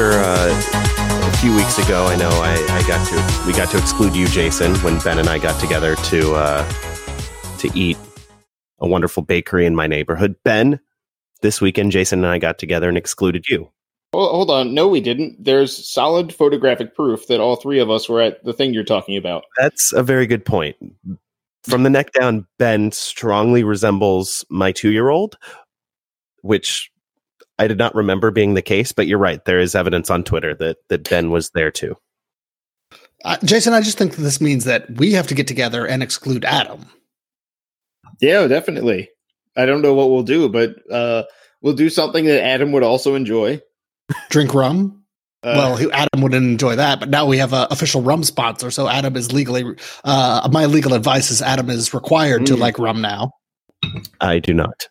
After uh, a few weeks ago, I know I, I got to we got to exclude you, Jason, when Ben and I got together to uh, to eat a wonderful bakery in my neighborhood. Ben, this weekend, Jason and I got together and excluded you. Well, hold on. No, we didn't. There's solid photographic proof that all three of us were at the thing you're talking about. That's a very good point. From the neck down, Ben strongly resembles my two year old, which I did not remember being the case, but you're right. There is evidence on Twitter that, that Ben was there too. Uh, Jason, I just think that this means that we have to get together and exclude Adam. Yeah, definitely. I don't know what we'll do, but uh, we'll do something that Adam would also enjoy. Drink rum. Uh, well, Adam wouldn't enjoy that, but now we have an official rum sponsor, so Adam is legally. Uh, my legal advice is Adam is required mm. to like rum now. I do not.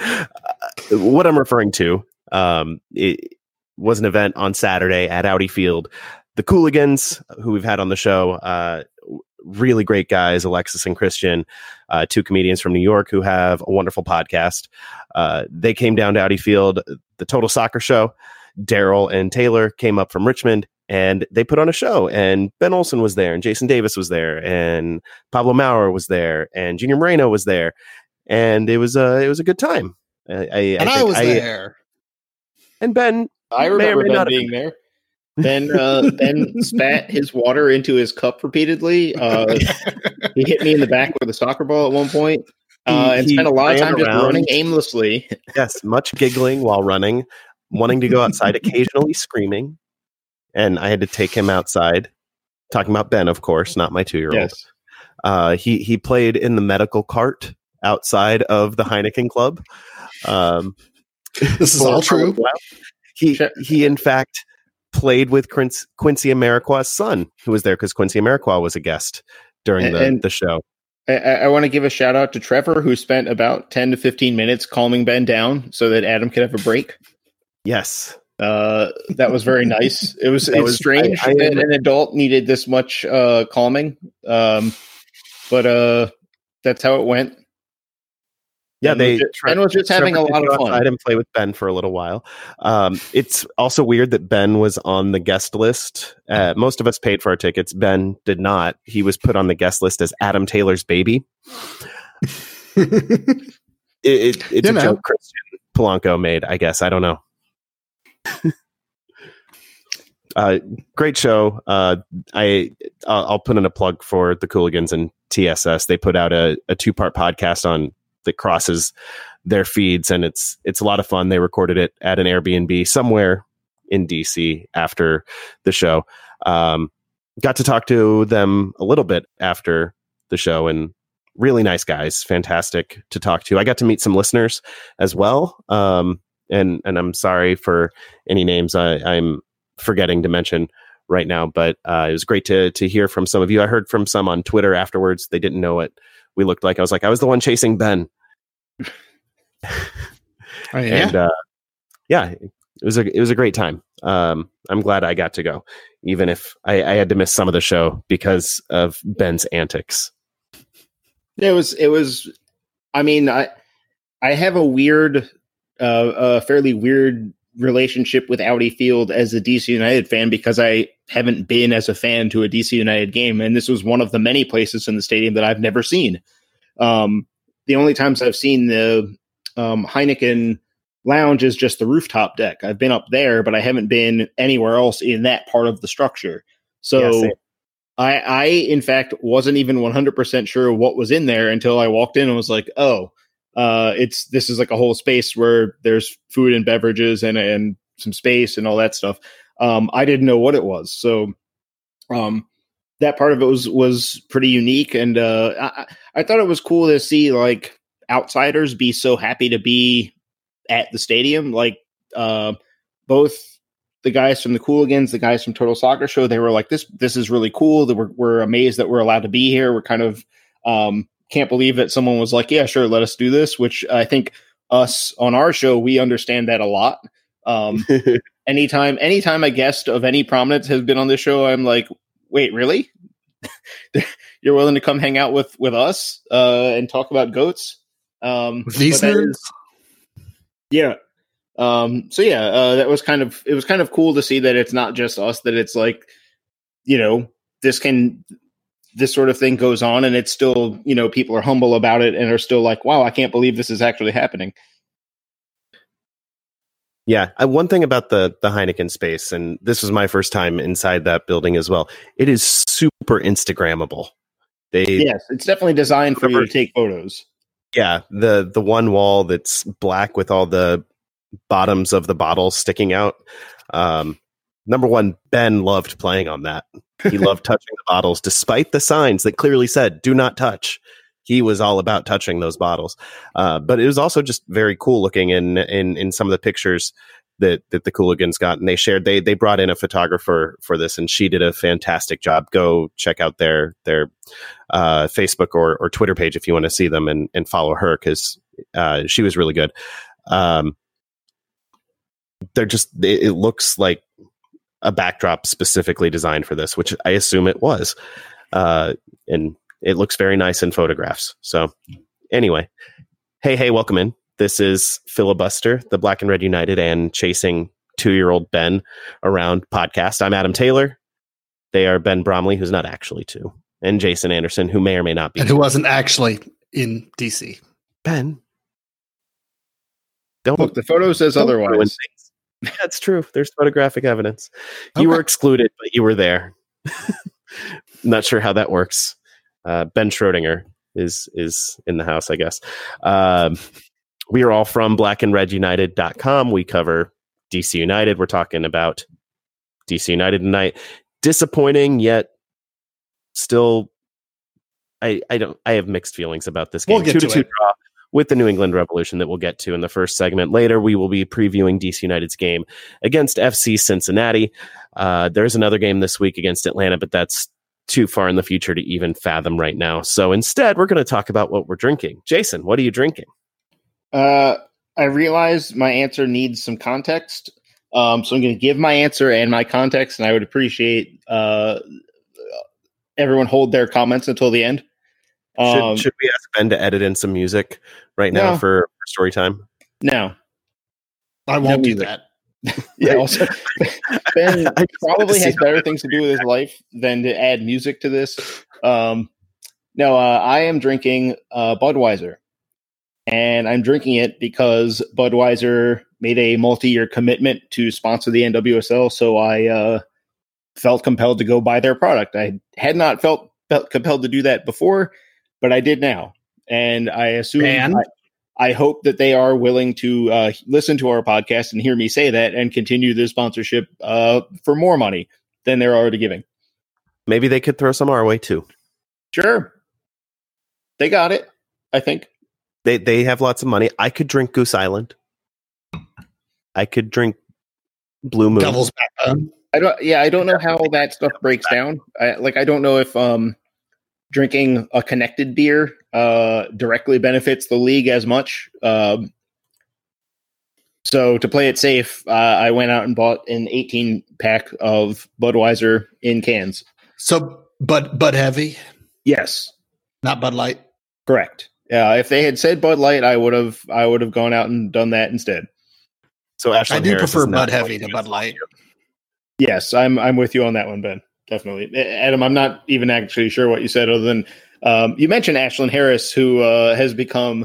what I'm referring to, um, it was an event on Saturday at Audi Field. The Cooligans, who we've had on the show, uh, really great guys, Alexis and Christian, uh, two comedians from New York who have a wonderful podcast. Uh, they came down to Audi Field, the Total Soccer Show. Daryl and Taylor came up from Richmond and they put on a show. And Ben Olsen was there, and Jason Davis was there, and Pablo Maurer was there, and Junior Moreno was there, and it was a it was a good time. I, I and I, I was I, there, and Ben. I remember Ben being there. Ben uh, Ben spat his water into his cup repeatedly. Uh, he hit me in the back with a soccer ball at one point, uh, and spent a lot of time just running aimlessly. Yes, much giggling while running, wanting to go outside, occasionally screaming, and I had to take him outside. Talking about Ben, of course, not my two-year-old. Yes. Uh, he he played in the medical cart outside of the Heineken Club. Um, this is all true. He he in fact played with Quincy, Quincy Amarikwa's son, who was there because Quincy Amarikwa was a guest during the, and the show. I, I want to give a shout out to Trevor, who spent about 10 to 15 minutes calming Ben down so that Adam could have a break. Yes. Uh, that was very nice. It was, it was strange I, I, that an adult needed this much uh, calming. Um, but uh, that's how it went. Yeah, they was just, Ben was just having a lot of fun. I didn't play with Ben for a little while. Um, it's also weird that Ben was on the guest list. Uh, most of us paid for our tickets. Ben did not. He was put on the guest list as Adam Taylor's baby. it, it, it's you a know. joke Christian Polanco made, I guess. I don't know. uh, great show. Uh, I I'll, I'll, put in a plug for the Cooligans and TSS. They put out a, a two part podcast on that crosses their feeds, and it's it's a lot of fun. They recorded it at an Airbnb somewhere in DC after the show. Um, got to talk to them a little bit after the show, and really nice guys, fantastic to talk to. I got to meet some listeners as well. Um, and and I'm sorry for any names I, I'm forgetting to mention right now, but uh, it was great to to hear from some of you. I heard from some on Twitter afterwards. They didn't know what we looked like. I was like, I was the one chasing Ben. oh, yeah. And uh, yeah, it was a it was a great time. Um, I'm glad I got to go, even if I, I had to miss some of the show because of Ben's antics. It was it was. I mean, I I have a weird, uh, a fairly weird relationship with Audi Field as a DC United fan because I haven't been as a fan to a DC United game, and this was one of the many places in the stadium that I've never seen. Um, the only times I've seen the um, Heineken lounge is just the rooftop deck. I've been up there, but I haven't been anywhere else in that part of the structure. So yeah, I, I, in fact, wasn't even 100% sure what was in there until I walked in and was like, oh, uh, it's this is like a whole space where there's food and beverages and and some space and all that stuff. Um, I didn't know what it was, so um, that part of it was was pretty unique, and uh, I, I thought it was cool to see like outsiders be so happy to be at the stadium. Like uh, both the guys from the Cooligans, the guys from Total Soccer Show, they were like, "This this is really cool. That we're we're amazed that we're allowed to be here. We're kind of um, can't believe that someone was like, yeah, sure, let us do this." Which I think us on our show we understand that a lot. Um, anytime anytime a guest of any prominence has been on this show, I'm like, wait, really? You're willing to come hang out with with us uh, and talk about goats? Um, These nerds. Is, yeah. Um, so yeah, uh, that was kind of it was kind of cool to see that it's not just us. That it's like, you know, this can this sort of thing goes on, and it's still you know people are humble about it and are still like, wow, I can't believe this is actually happening. Yeah, uh, one thing about the the Heineken space, and this was my first time inside that building as well. It is super Instagrammable. They yes, it's definitely designed for you to take photos. Yeah, the the one wall that's black with all the bottoms of the bottles sticking out. Um, number one, Ben loved playing on that. He loved touching the bottles, despite the signs that clearly said "Do not touch." He was all about touching those bottles. Uh, but it was also just very cool looking in in in some of the pictures that that the Cooligans got, and they shared. They they brought in a photographer for this, and she did a fantastic job. Go check out their their uh, Facebook or or Twitter page if you want to see them and and follow her because uh, she was really good. Um, they're just it, it looks like a backdrop specifically designed for this, which I assume it was. Uh, and it looks very nice in photographs. So, anyway, hey, hey, welcome in. This is Filibuster, the Black and Red United and Chasing Two Year Old Ben Around podcast. I'm Adam Taylor. They are Ben Bromley, who's not actually two, and Jason Anderson, who may or may not be. And who wasn't actually in DC. Ben. Don't look, the photo says otherwise. That's true. There's photographic evidence. You okay. were excluded, but you were there. not sure how that works. Uh, ben Schrodinger is is in the house, I guess. Um, we are all from blackandredunited.com. We cover DC United. We're talking about DC United tonight. Disappointing, yet still I, I don't I have mixed feelings about this game. We'll get two to, to two draw with the New England Revolution that we'll get to in the first segment. Later, we will be previewing DC United's game against FC Cincinnati. Uh, there's another game this week against Atlanta, but that's too far in the future to even fathom right now. So instead, we're going to talk about what we're drinking. Jason, what are you drinking? Uh, I realize my answer needs some context. Um, so I'm going to give my answer and my context, and I would appreciate uh, everyone hold their comments until the end. Um, should, should, we ask Ben to edit in some music right now no, for, for story time? No, I won't no do that. yeah, also, Ben probably has better things to do with his life than to add music to this. Um, no, uh, I am drinking uh, Budweiser and I'm drinking it because Budweiser made a multi-year commitment to sponsor the NWSL. So I uh, felt compelled to go buy their product. I had not felt, felt compelled to do that before, but I did now, and I assume. And? I, I hope that they are willing to uh, listen to our podcast and hear me say that and continue the sponsorship uh, for more money than they're already giving. Maybe they could throw some our way too. Sure. They got it, I think. They they have lots of money. I could drink Goose Island. I could drink Blue Moon. Devil's Backbone. I don't. Yeah, I don't know how that stuff breaks down. I, like, I don't know if um, drinking a connected beer uh, directly benefits the league as much. Um, so to play it safe, uh, I went out and bought an 18 pack of Budweiser in cans. So, but Bud Heavy. Yes. Not Bud Light. Correct. Yeah, if they had said Bud Light, I would have I would have gone out and done that instead. So Ashlyn I do Harris prefer Bud Heavy to Bud Light. Yes, I'm I'm with you on that one, Ben. Definitely, Adam. I'm not even actually sure what you said, other than um, you mentioned Ashlyn Harris, who uh, has become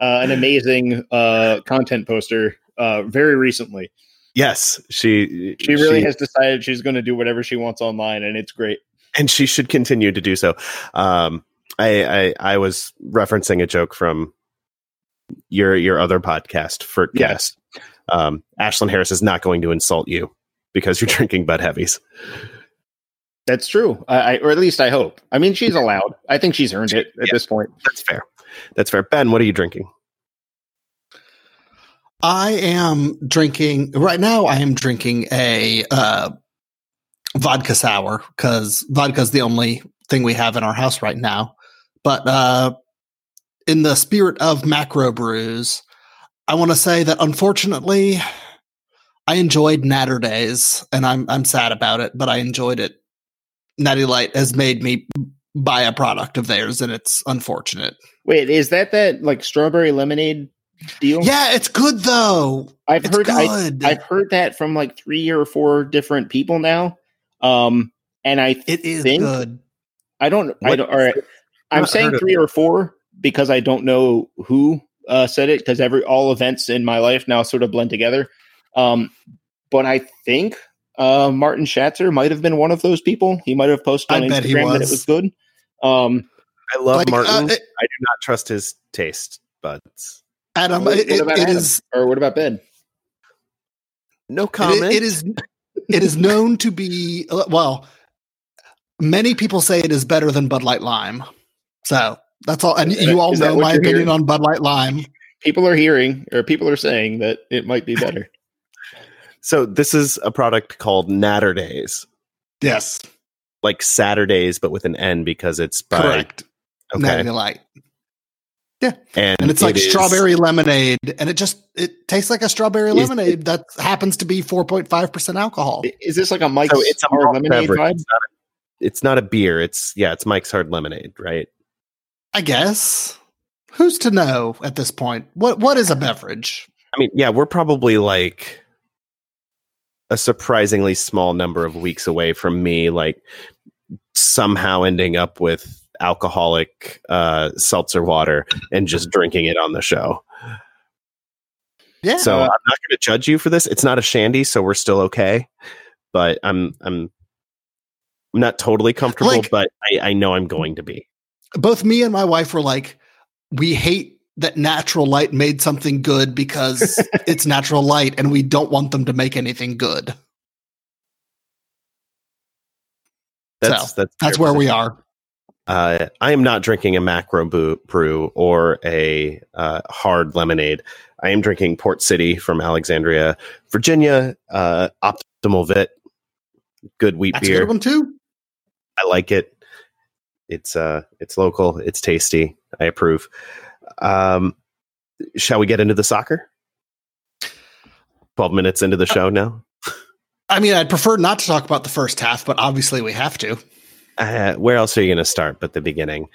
uh, an amazing uh, content poster uh, very recently. Yes, she she really she, has decided she's going to do whatever she wants online, and it's great. And she should continue to do so. Um, I, I, I was referencing a joke from your your other podcast for guest. Um, Ashlyn Harris is not going to insult you because you're drinking Bud Heavies. That's true, I, or at least I hope. I mean, she's allowed. I think she's earned it at Yeah. this point. That's fair. That's fair. Ben, what are you drinking? I am drinking right now. I am drinking a uh, vodka sour because vodka is the only thing we have in our house right now. But uh, in the spirit of macro brews, I want to say that unfortunately, I enjoyed Naturdays, and I'm I'm sad about it, but I enjoyed it. Natty Light has made me buy a product of theirs, and it's unfortunate. Wait, is that that like strawberry lemonade deal? Yeah, it's good though. I've It's heard. I, good. I've heard that from like three or four different people now. Um, and I it is think- good. I don't. I don't. All right, I'm saying heard of three or four because I don't know who uh, said it because every all events in my life now sort of blend together. Um, but I think uh, Martin Schatzer might have been one of those people. He might have posted on I Instagram that it was. was good. Um, I love Like, Martin. uh, it- I do not trust his taste buds. Adam, what, it, what about it Adam? is or what about Ben? No it, comment. it is it is known to be uh, well. Many people say it is better than Bud Light Lime. So that's all. And that- you all know my opinion hearing? on Bud Light Lime. People are hearing, or people are saying that it might be better. So this is a product called Naturdays, Yes, like Saturdays, but with an N because it's by correct. okay, Natty Light, and, and it's like it is- strawberry lemonade, and it just it tastes like a strawberry Is- lemonade that happens to be four point five percent alcohol. Is this like a Mike's So it's a hard lemonade beverage. vibe? It's not, a, it's not a beer. It's yeah, it's Mike's Hard Lemonade, right? I guess. Who's to know at this point? What what is a beverage? I mean, yeah, we're probably like a surprisingly small number of weeks away from me, like somehow ending up with alcoholic uh, seltzer water and just drinking it on the show. Yeah. So I'm not going to judge you for this. It's not a shandy, so we're still okay. But I'm I'm I'm not totally comfortable, Like- but I, I know I'm going to be. both me and my wife were like, we hate that natural light made something good because it's natural light and we don't want them to make anything good. That's So, that's That's where we are. Uh, I am not drinking a macro brew, or a uh, hard lemonade. I am drinking Port City from Alexandria, Virginia. Uh, Optimal Wit, good wheat That's beer. good one too. I like it. It's uh, it's local. It's tasty. I approve. Um, shall we get into the soccer? Twelve minutes into the show now. I mean, I'd prefer not to talk about the first half, but obviously we have to. Uh, where else are you going to start but the beginning?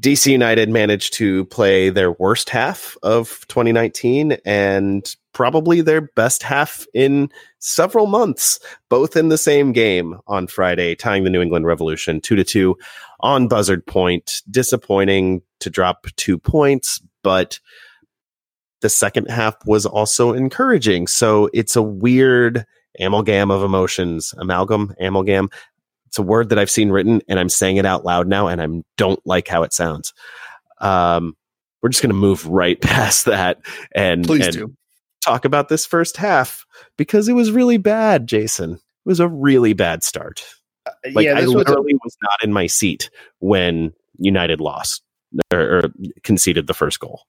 DC United managed to play their worst half of 2019 and probably their best half in several months, both in the same game on Friday, tying the New England Revolution 2 to 2 on Buzzard Point. Disappointing to drop two points, but the second half was also encouraging. So it's a weird amalgam of emotions, amalgam, amalgam it's a word that I've seen written, and I'm saying it out loud now, and I don't like how it sounds. Um, we're just going to move right past that and, Please and do. talk about this first half because it was really bad. Jason, it was a really bad start. Like yeah, I this was a- literally was not in my seat when United lost or, or conceded the first goal.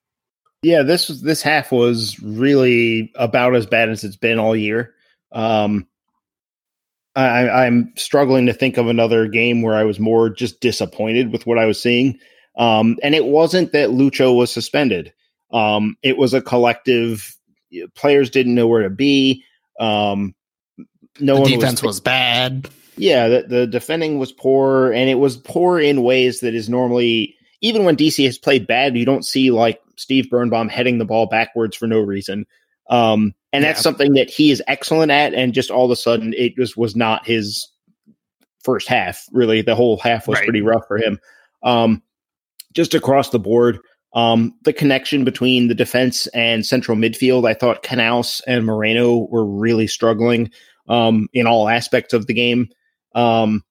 Yeah, this was this half was really about as bad as it's been all year. Um, I, I'm struggling to think of another game where I was more just disappointed with what I was seeing. Um, and it wasn't that Lucho was suspended. Um, it was a collective. Players didn't know where to be. Um, no the one defense was was bad. Yeah, the, the defending was poor, and it was poor in ways that is normally even when DC has played bad, you don't see like Steve Birnbaum heading the ball backwards for no reason. Um, and that's Yeah. something that he is excellent at, and just all of a sudden, it just was not his first half. Really, the whole half was Right. pretty rough for him. Um, just across the board, um, the connection between the defense and central midfield, I thought Canouse and Moreno were really struggling um, in all aspects of the game. Um,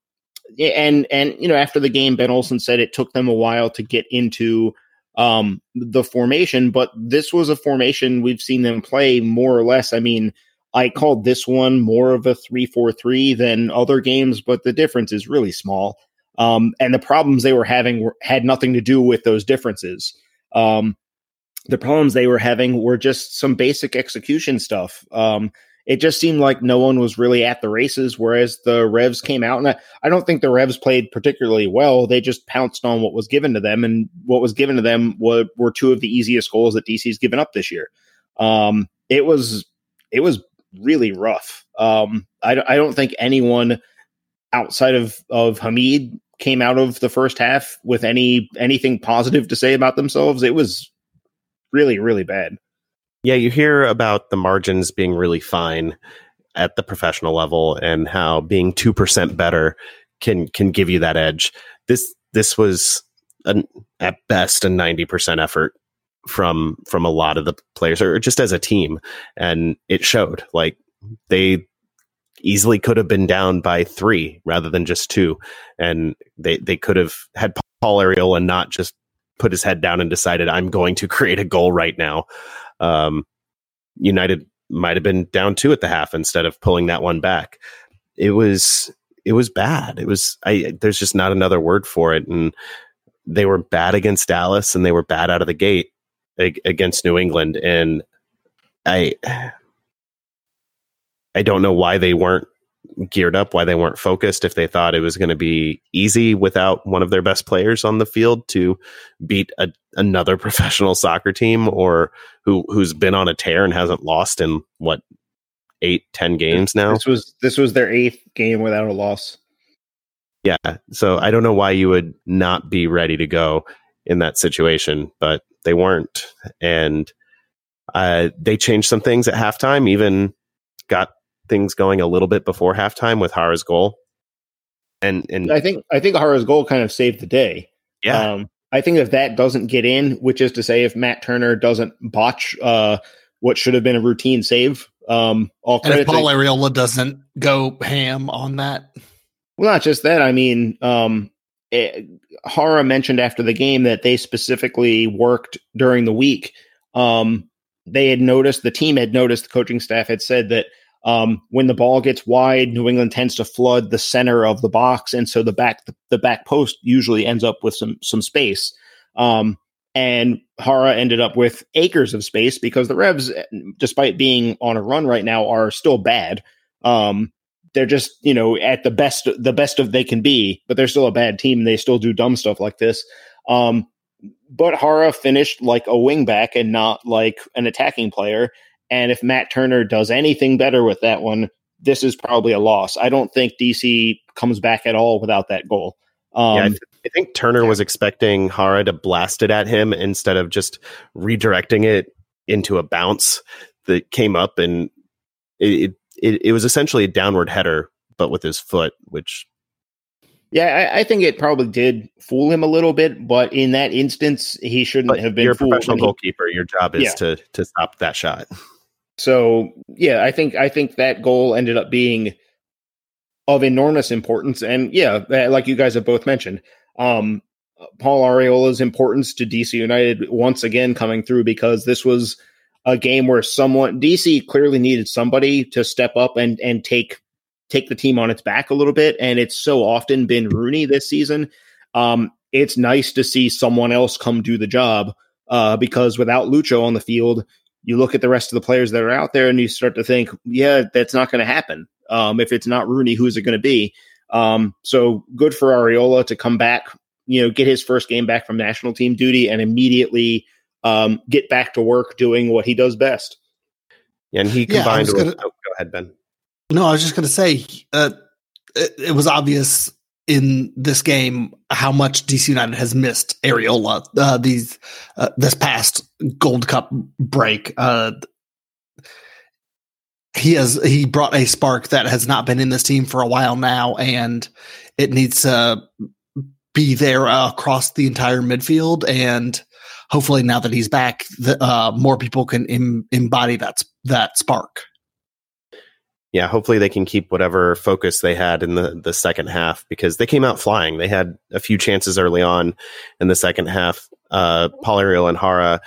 and and you know, after the game, Ben Olsen said it took them a while to get into um, the formation, but this was a formation we've seen them play more or less. I mean, I called this one more of a 3 4 3 than other games, but the difference is really small. Um, and the problems they were having were, had nothing to do with those differences. Um, the problems they were having were just some basic execution stuff. Um, it just seemed like no one was really at the races, whereas the Revs came out. And I, I don't think the Revs played particularly well. They just pounced on what was given to them. And what was given to them were, were two of the easiest goals that DC's given up this year. Um, it was, it was really rough. Um, I, I don't think anyone outside of, of Hamid came out of the first half with any anything positive to say about themselves. It was really, really bad. Yeah, you hear about the margins being really fine at the professional level and how being 2% better can can give you that edge. This this was an, at best a 90% effort from from a lot of the players or just as a team and it showed like they easily could have been down by three rather than just two. And they, they could have had Paul Arriola not just put his head down and decided, I'm going to create a goal right now. Um, United might have been down two at the half instead of pulling that one back. It was, it was bad. It was, I, there's just not another word for it. And they were bad against Dallas and they were bad out of the gate against New England. And I, I don't know why they weren't geared up, why they weren't focused, if they thought it was going to be easy without one of their best players on the field to beat a, another professional soccer team or who who's been on a tear and hasn't lost in what eight, ten games now. This was this was their eighth game without a loss. Yeah. So I don't know why you would not be ready to go in that situation, but they weren't. And uh, they changed some things at halftime, even got things going a little bit before halftime with Jara's goal. And and I think I think Jara's goal kind of saved the day. Yeah. Um, I think if that doesn't get in, which is to say, if Matt Turner doesn't botch uh, what should have been a routine save, um, all and if Paul Arriola doesn't go ham on that. Well, not just that. I mean, um, it, eh, Jara mentioned after the game that they specifically worked during the week. Um, they had noticed the team had noticed the coaching staff had said that um, when the ball gets wide, New England tends to flood the center of the box, and so the back the, the back post usually ends up with some some space. Um, and Jara ended up with acres of space because the Revs, despite being on a run right now, are still bad. Um, they're just you know at the best the best of they can be, but they're still a bad team. They still do dumb stuff like this. Um, but Jara finished like a wingback and not like an attacking player. And if Matt Turner does anything better with that one, this is probably a loss. I don't think DC comes back at all without that goal. Um, yeah, I, th- I, think Turner was expecting Jara to blast it at him instead of just redirecting it into a bounce that came up, and it it, it was essentially a downward header, but with his foot, which. Yeah, I, I, think it probably did fool him a little bit, but in that instance, he shouldn't but have been. You're a professional goalkeeper. Your job is yeah. to to stop that shot. So yeah, I think I think that goal ended up being of enormous importance, and yeah, like you guys have both mentioned, um, Paul Arriola's importance to DC United once again coming through because this was a game where someone DC clearly needed somebody to step up and and take take the team on its back a little bit, and it's so often been Rooney this season. Um, it's nice to see someone else come do the job uh, because without Lucho on the field, you look at the rest of the players that are out there and you start to think, yeah, that's not going to happen. Um, if it's not Rooney, who's it going to be? Um, so good for Arriola to come back, you know, get his first game back from national team duty and immediately um, get back to work doing what he does best. And he combined yeah, with, gonna, oh, go ahead, Ben. No, I was just going to say, uh, it, it was obvious in this game how much DC United has missed Arriola uh, these uh, this past Gold Cup break. Uh, he has he brought a spark that has not been in this team for a while now, and it needs to be there across the entire midfield. And hopefully, now that he's back, the, uh, more people can Im- embody that that spark yeah, hopefully they can keep whatever focus they had in the, the second half because they came out flying. They had a few chances early on in the second half. Uh, Paul Arriola and Jara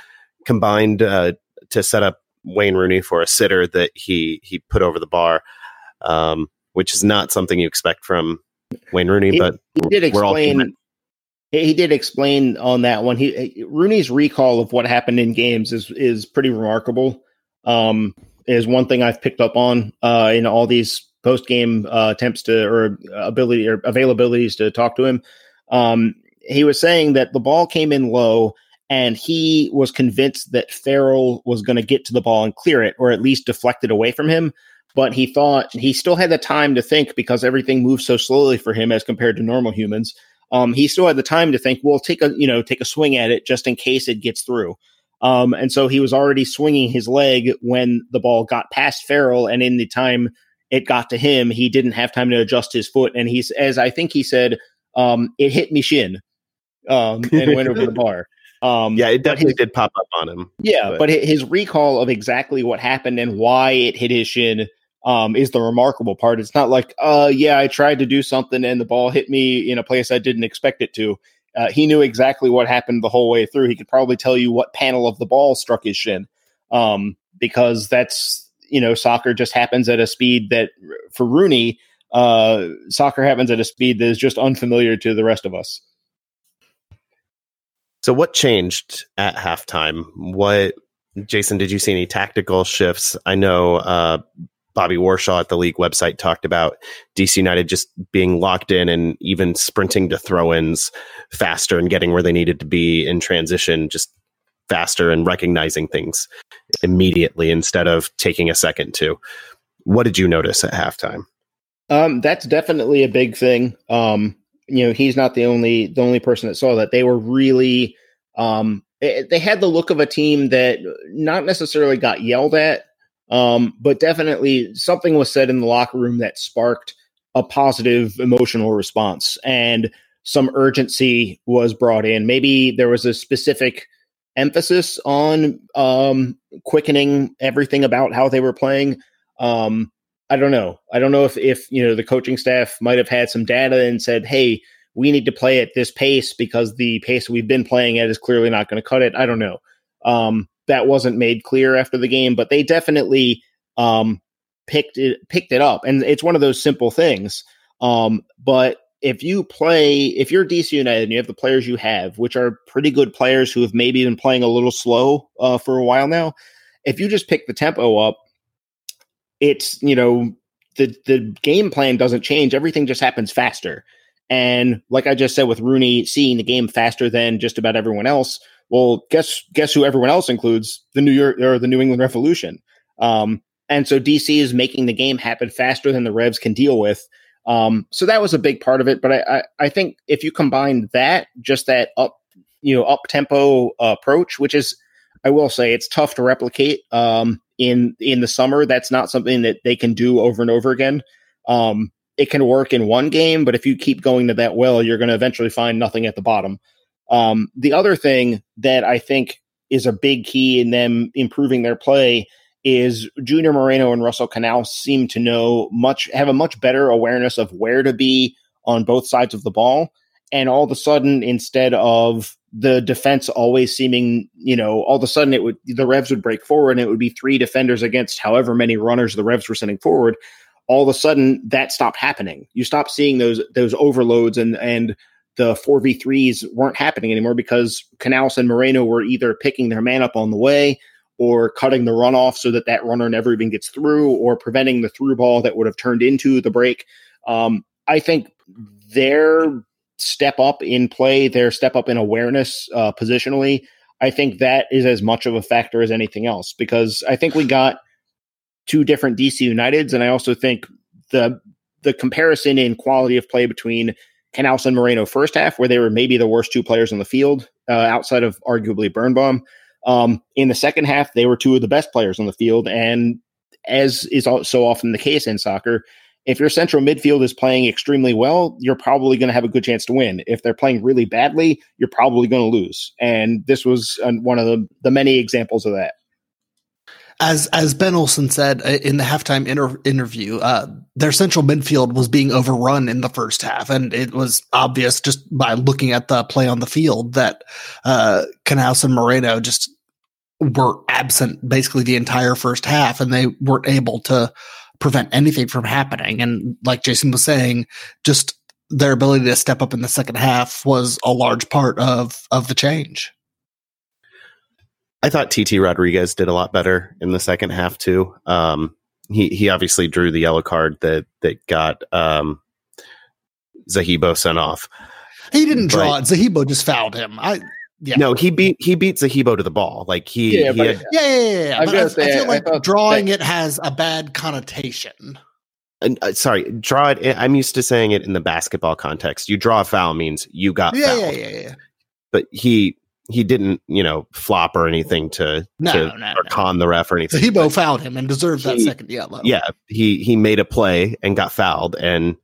combined uh, to set up Wayne Rooney for a sitter that he he put over the bar, um, which is not something you expect from Wayne Rooney. He- but he did explain. he did explain on that one. He Rooney's recall of what happened in games is is pretty remarkable. Um, is one thing I've picked up on uh, in all these post game uh, attempts to or ability or availabilities to talk to him. Um, he was saying that the ball came in low, and he was convinced that Farrell was going to get to the ball and clear it, or at least deflect it away from him. But he thought he still had the time to think because everything moves so slowly for him as compared to normal humans um, he still had the time to think, well, take a you know take a swing at it just in case it gets through. Um, and so he was already swinging his leg when the ball got past Farrell, and in the time it got to him, he didn't have time to adjust his foot, and he's as I think he said, um, it hit me shin, um, and went over the bar. Um, Yeah, it definitely his- did pop up on him. yeah, But- but his recall of exactly what happened and why it hit his shin um, is the remarkable part. It's not like, uh, yeah, I tried to do something and the ball hit me in a place I didn't expect it to. Uh, he knew exactly what happened the whole way through. He could probably tell you what panel of the ball struck his shin, um, because that's you know soccer just happens at a speed that for Rooney, uh, soccer happens at a speed that is just unfamiliar to the rest of us. So what changed at halftime? What Jason, did you see any tactical shifts? I know uh, Bobby Warshaw at the league website talked about DC United just being locked in and even sprinting to throw-ins faster and getting where they needed to be in transition just faster and recognizing things immediately instead of taking a second to. What did you notice at halftime? Um, that's definitely a big thing. Um, you know, he's not the only the only person that saw that. They were really um, they, they had the look of a team that not necessarily got yelled at, um, but definitely something was said in the locker room that sparked a positive emotional response and some urgency was brought in. Maybe there was a specific emphasis on um, quickening everything about how they were playing. Um, I don't know. I don't know if if you know the coaching staff might have had some data and said, "Hey, we need to play at this pace because the pace we've been playing at is clearly not going to cut it." I don't know. Um, that wasn't made clear after the game, but they definitely um, picked it picked it up, and it's one of those simple things. Um, but if you play, if you're DC United and you have the players you have, which are pretty good players who have maybe been playing a little slow uh, for a while now, if you just pick the tempo up, it's you know the the game plan doesn't change. Everything just happens faster. And like I just said with Rooney seeing the game faster than just about everyone else, well, guess guess who everyone else includes the New York or the New England Revolution. Um, and so DC is making the game happen faster than the Revs can deal with. Um, so that was a big part of it. But I, I, I think if you combine that, just that up, you know, up tempo uh, approach, which is, I will say, it's tough to replicate um, in in the summer. That's not something that they can do over and over again. Um, it can work in one game, but if you keep going to that well, you're going to eventually find nothing at the bottom. Um, the other thing that I think is a big key in them improving their play is Junior Moreno and Russell Canouse seem to know much, have a much better awareness of where to be on both sides of the ball. And all of a sudden, instead of the defense always seeming, you know, all of a sudden it would, the Revs would break forward and it would be three defenders against however many runners the Revs were sending forward. All of a sudden that stopped happening. You stopped seeing those, those overloads and, and, the 4v3s weren't happening anymore because Canouse and Moreno were either picking their man up on the way or cutting the runoff so that that runner never even gets through or preventing the through ball that would have turned into the break. Um, I think their step up in play, their step up in awareness uh, positionally, I think that is as much of a factor as anything else because I think we got two different DC Uniteds, and I also think the the comparison in quality of play between Canouse and Moreno first half, where they were maybe the worst two players on the field, uh, outside of arguably Birnbaum. Um, in the second half, they were two of the best players on the field, and as is so often the case in soccer, if your central midfield is playing extremely well, you're probably going to have a good chance to win. If they're playing really badly, you're probably going to lose. And this was one of the, the many examples of that. As as Ben Olsen said uh, in the halftime inter- interview, uh, their central midfield was being overrun in the first half, and it was obvious just by looking at the play on the field that uh, Canouse and Moreno just were absent basically the entire first half, and they weren't able to prevent anything from happening. And like Jason was saying, just their ability to step up in the second half was a large part of of the change. I thought TT Rodriguez did a lot better in the second half too. Um, he he obviously drew the yellow card that that got um, Zahibo sent off. He didn't draw it. Zahibo just fouled him. I yeah. No, he beat he beat Zahibo to the ball. Like he yeah, he had, yeah, yeah, yeah. yeah. I, I, feel like drawing that, it has a bad connotation. And, uh, sorry, draw it. I'm used to saying it in the basketball context. You draw a foul means you got yeah, fouled. Yeah, yeah, yeah. But he he didn't, you know, flop or anything to, no, to no, or no. con the ref or anything. Zahibo fouled him and deserved that second yellow. Yeah, he he made a play and got fouled, and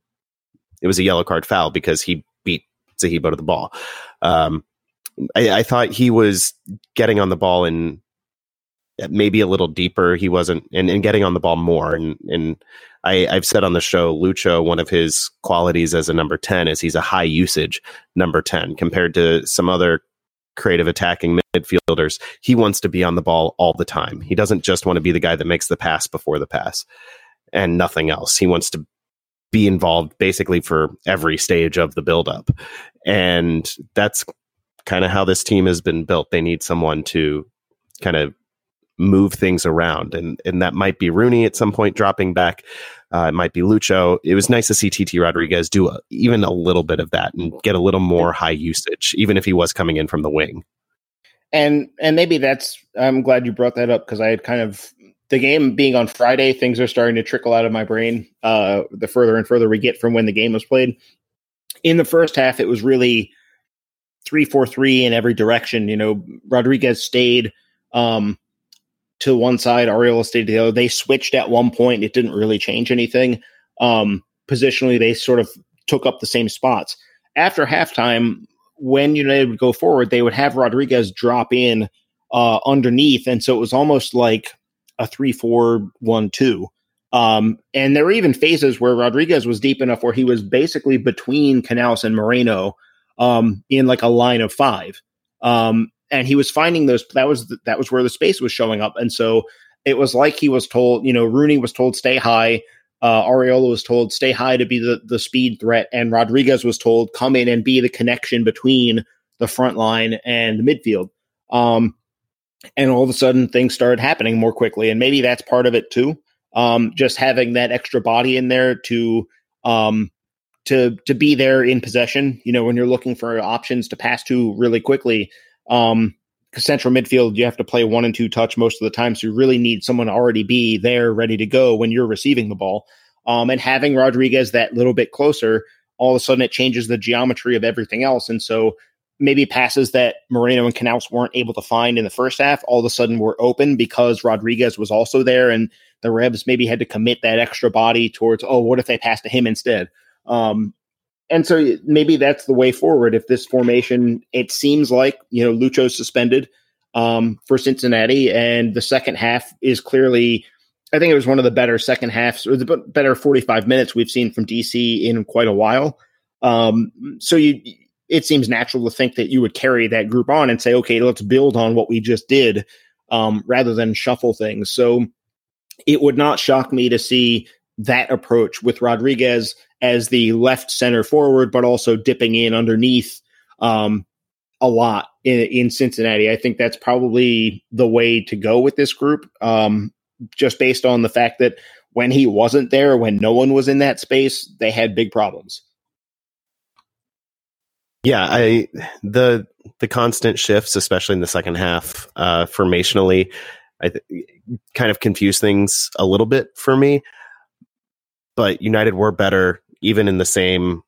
it was a yellow card foul because he beat Zahibo to the ball. Um, I, I thought he was getting on the ball and maybe a little deeper. He wasn't, and, and getting on the ball more. And and I, I've said on the show, Lucho, one of his qualities as a number ten is he's a high usage number ten compared to some other creative attacking midfielders. He wants to be on the ball all the time. He doesn't just want to be the guy that makes the pass before the pass and nothing else. He wants to be involved basically for every stage of the buildup. And that's kind of how this team has been built. They need someone to kind of move things around. And and that might be Rooney at some point dropping back. Uh, it might be Lucho. It was nice to see TT Rodriguez do a, even a little bit of that and get a little more high usage, even if he was coming in from the wing. And and maybe that's I'm glad you brought that up because I had kind of the game being on Friday, things are starting to trickle out of my brain. Uh, the further and further we get from when the game was played. In the first half, it was really three four three in every direction. You know, Rodriguez stayed um, to one side, Arriola stayed to the other. They switched at one point. It didn't really change anything. Um, positionally, they sort of took up the same spots. After halftime, when United would go forward, they would have Rodriguez drop in uh, underneath. And so it was almost like a 3 4 1 2. Um, and there were even phases where Rodriguez was deep enough where he was basically between Canouse and Moreno um, in like a line of five. Um, and he was finding those that was the, that was where the space was showing up. And so it was like he was told you know rooney was told stay high. Uh, Arriola was told stay high to be the, the speed threat. And rodriguez was told come in and be the connection between the front line and the midfield. Um, and all of a sudden things started happening more quickly and maybe that's part of it too. Um, just having that extra body in there to um, to to be there in possession you know when you're looking for options to pass to really quickly um, central midfield, you have to play one and two touch most of the time. So you really need someone to already be there, ready to go when you're receiving the ball. Um, and having Rodriguez that little bit closer, all of a sudden it changes the geometry of everything else. And so maybe passes that Moreno and Canouse weren't able to find in the first half, all of a sudden were open because Rodriguez was also there. And the Revs maybe had to commit that extra body towards, oh, what if they pass to him instead? Um, and so maybe that's the way forward. If this formation, it seems like you know Lucho's suspended um, for Cincinnati, and the second half is clearly. I think it was one of the better second halves or the better 45 minutes we've seen from DC in quite a while. Um, so you, it seems natural to think that you would carry that group on and say, okay, let's build on what we just did, um, rather than shuffle things. So it would not shock me to see that approach with Rodriguez as the left center forward, but also dipping in underneath um, a lot in, in, Cincinnati. I think that's probably the way to go with this group, um, just based on the fact that when he wasn't there, when no one was in that space, they had big problems. Yeah, I the the constant shifts, especially in the second half, uh, formationally, I th- kind of confuse things a little bit for me. But United were better even in the same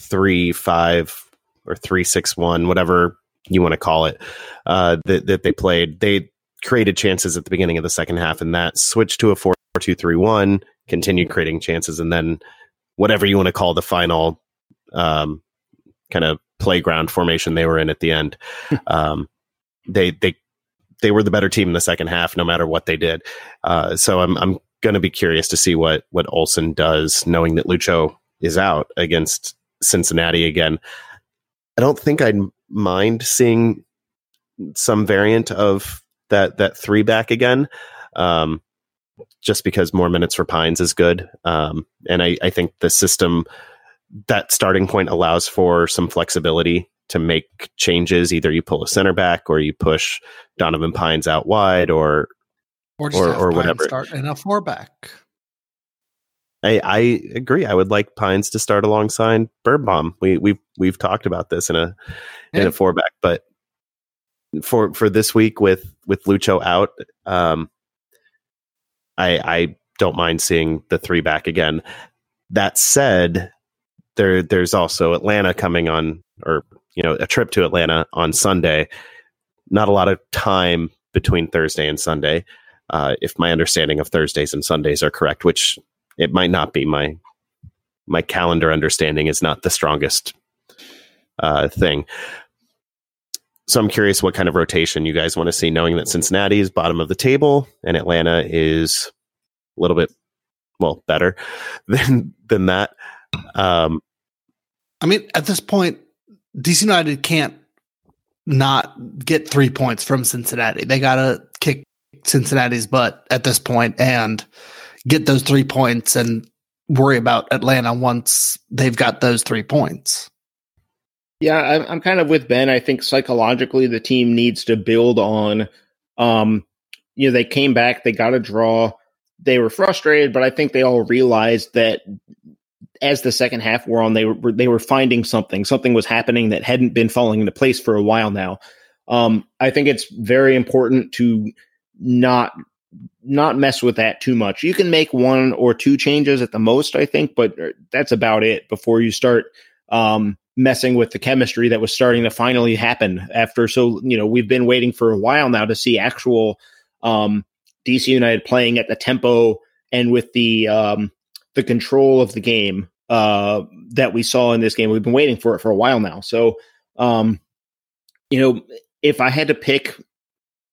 three five or three six one, whatever you want to call it, uh, that that they played, they created chances at the beginning of the second half, and that switched to a four two three one, continued creating chances, and then whatever you want to call the final um, kind of playground formation they were in at the end. um, they they they were the better team in the second half, no matter what they did. Uh, so I'm I'm going to be curious to see what what Olsen does, knowing that Lucho is out against Cincinnati again. I don't think I'd mind seeing some variant of that that three back again. Um, just because more minutes for Pines is good. Um, and I, I think the system that starting point allows for some flexibility to make changes. Either you pull a center back or you push Donovan Pines out wide or or just or, or whatever. Start in a four back. I, I agree. I would like Pines to start alongside Birnbaum. We we've we've talked about this in a in Yeah. a four back, but for for this week with with Lucho out, um, I I don't mind seeing the three back again. That said, there there's also Atlanta coming on, or you know, a trip to Atlanta on Sunday. Not a lot of time between Thursday and Sunday, uh, if my understanding of Thursdays and Sundays are correct, which it might not be. My my calendar understanding is not the strongest uh, thing. So I'm curious what kind of rotation you guys want to see, knowing that Cincinnati is bottom of the table and Atlanta is a little bit well better than than that. Um, I mean, at this point, DC United can't not get three points from Cincinnati. They got to Cincinnati's butt at this point and get those three points and worry about Atlanta once they've got those three points. Yeah, I'm, I'm kind of with Ben. I think psychologically the team needs to build on. Um, you know, they came back, they got a draw, they were frustrated, but I think they all realized that as the second half wore on, they were they were finding something. Something was happening that hadn't been falling into place for a while now. Um, I think it's very important to not not mess with that too much. You can make one or two changes at the most, I think, but uh, that's about it before you start um, messing with the chemistry that was starting to finally happen after so you know we've been waiting for a while now to see actual um, DC United playing at the tempo and with the um, the control of the game uh, that we saw in this game. We've been waiting for it for a while now. So um, you know, if I had to pick,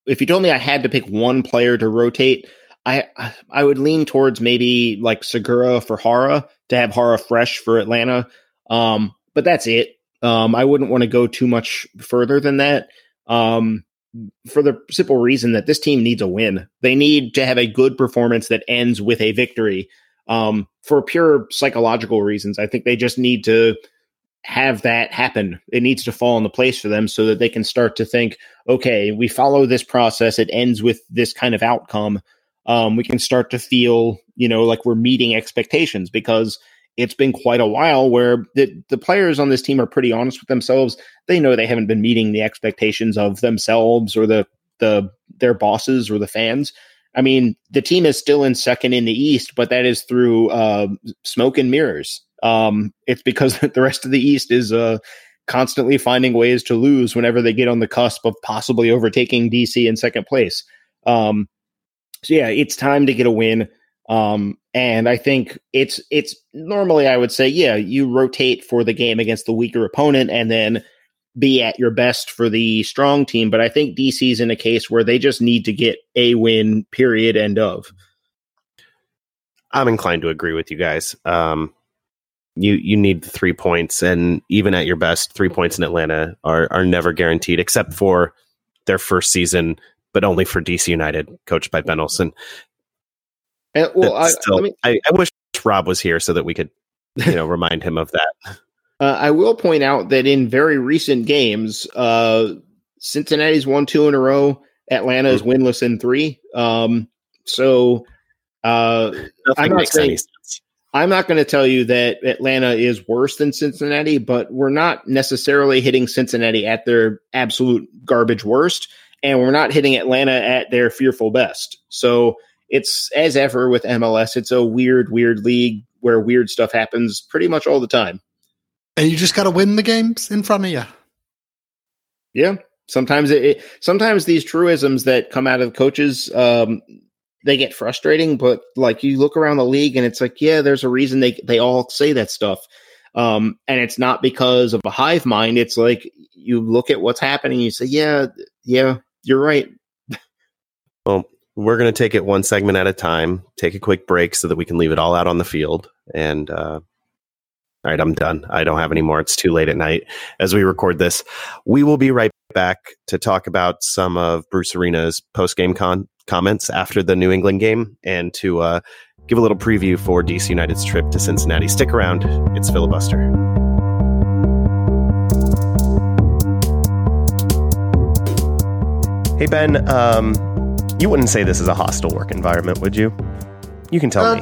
if you told me I had to pick one player to rotate, I I would lean towards maybe like Segura for Jara to have Jara fresh for Atlanta. Um, but that's it. Um, I wouldn't want to go too much further than that. Um, for the simple reason that this team needs a win. They need to have a good performance that ends with a victory. Um, for pure psychological reasons, I think they just need to have that happen. It needs to fall into place for them so that they can start to think, okay, we follow this process. It ends with this kind of outcome. Um, we can start to feel, you know, like we're meeting expectations because it's been quite a while where the, the players on this team are pretty honest with themselves. They know they haven't been meeting the expectations of themselves or the the their bosses or the fans. I mean, the team is still in second in the East, but that is through uh, smoke and mirrors. Um, it's because the rest of the East is uh, constantly finding ways to lose whenever they get on the cusp of possibly overtaking DC in second place. Um, so yeah, it's time to get a win. Um, and I think it's it's normally I would say yeah, you rotate for the game against the weaker opponent, and then be at your best for the strong team. But I think DC's in a case where they just need to get a win. Period. End of. I'm inclined to agree with you guys. Um, you you need the three points, and even at your best, three points in Atlanta are are never guaranteed, except for their first season, but only for DC United, coached by Ben Olsen. And, well, I, Still, let me, I, I wish Rob was here so that we could, you know, remind him of that. Uh, I will point out that in very recent games, uh, Cincinnati's won two in a row. Atlanta is winless in three. Um, so uh, I'm not makes any saying- sense. I'm not going to tell you that Atlanta is worse than Cincinnati, but we're not necessarily hitting Cincinnati at their absolute garbage worst, and we're not hitting Atlanta at their fearful best. So it's as ever with MLS, it's a weird, weird league where weird stuff happens pretty much all the time. And you just got to win the games in front of you. Yeah. Sometimes it, it sometimes these truisms that come out of coaches um they get frustrating, but like you look around the league and it's like, yeah, there's a reason they they all say that stuff. Um and it's not because of a hive mind, it's like you look at what's happening, you say, Yeah, yeah, you're right. Well, we're going to take it one segment at a time, take a quick break so that we can leave it all out on the field. And uh, All right, I'm done. I don't have any more. It's too late at night as we record this. We will be right back to talk about some of Bruce Arena's post game con- comments after the New England game and to uh, give a little preview for DC United's trip to Cincinnati. Stick around. It's filibuster. Hey Ben, um, you wouldn't say this is a hostile work environment, would you? You can tell Uh, me.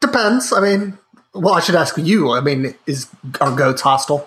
Depends. I mean, well, I should ask you. I mean, is our goats hostile?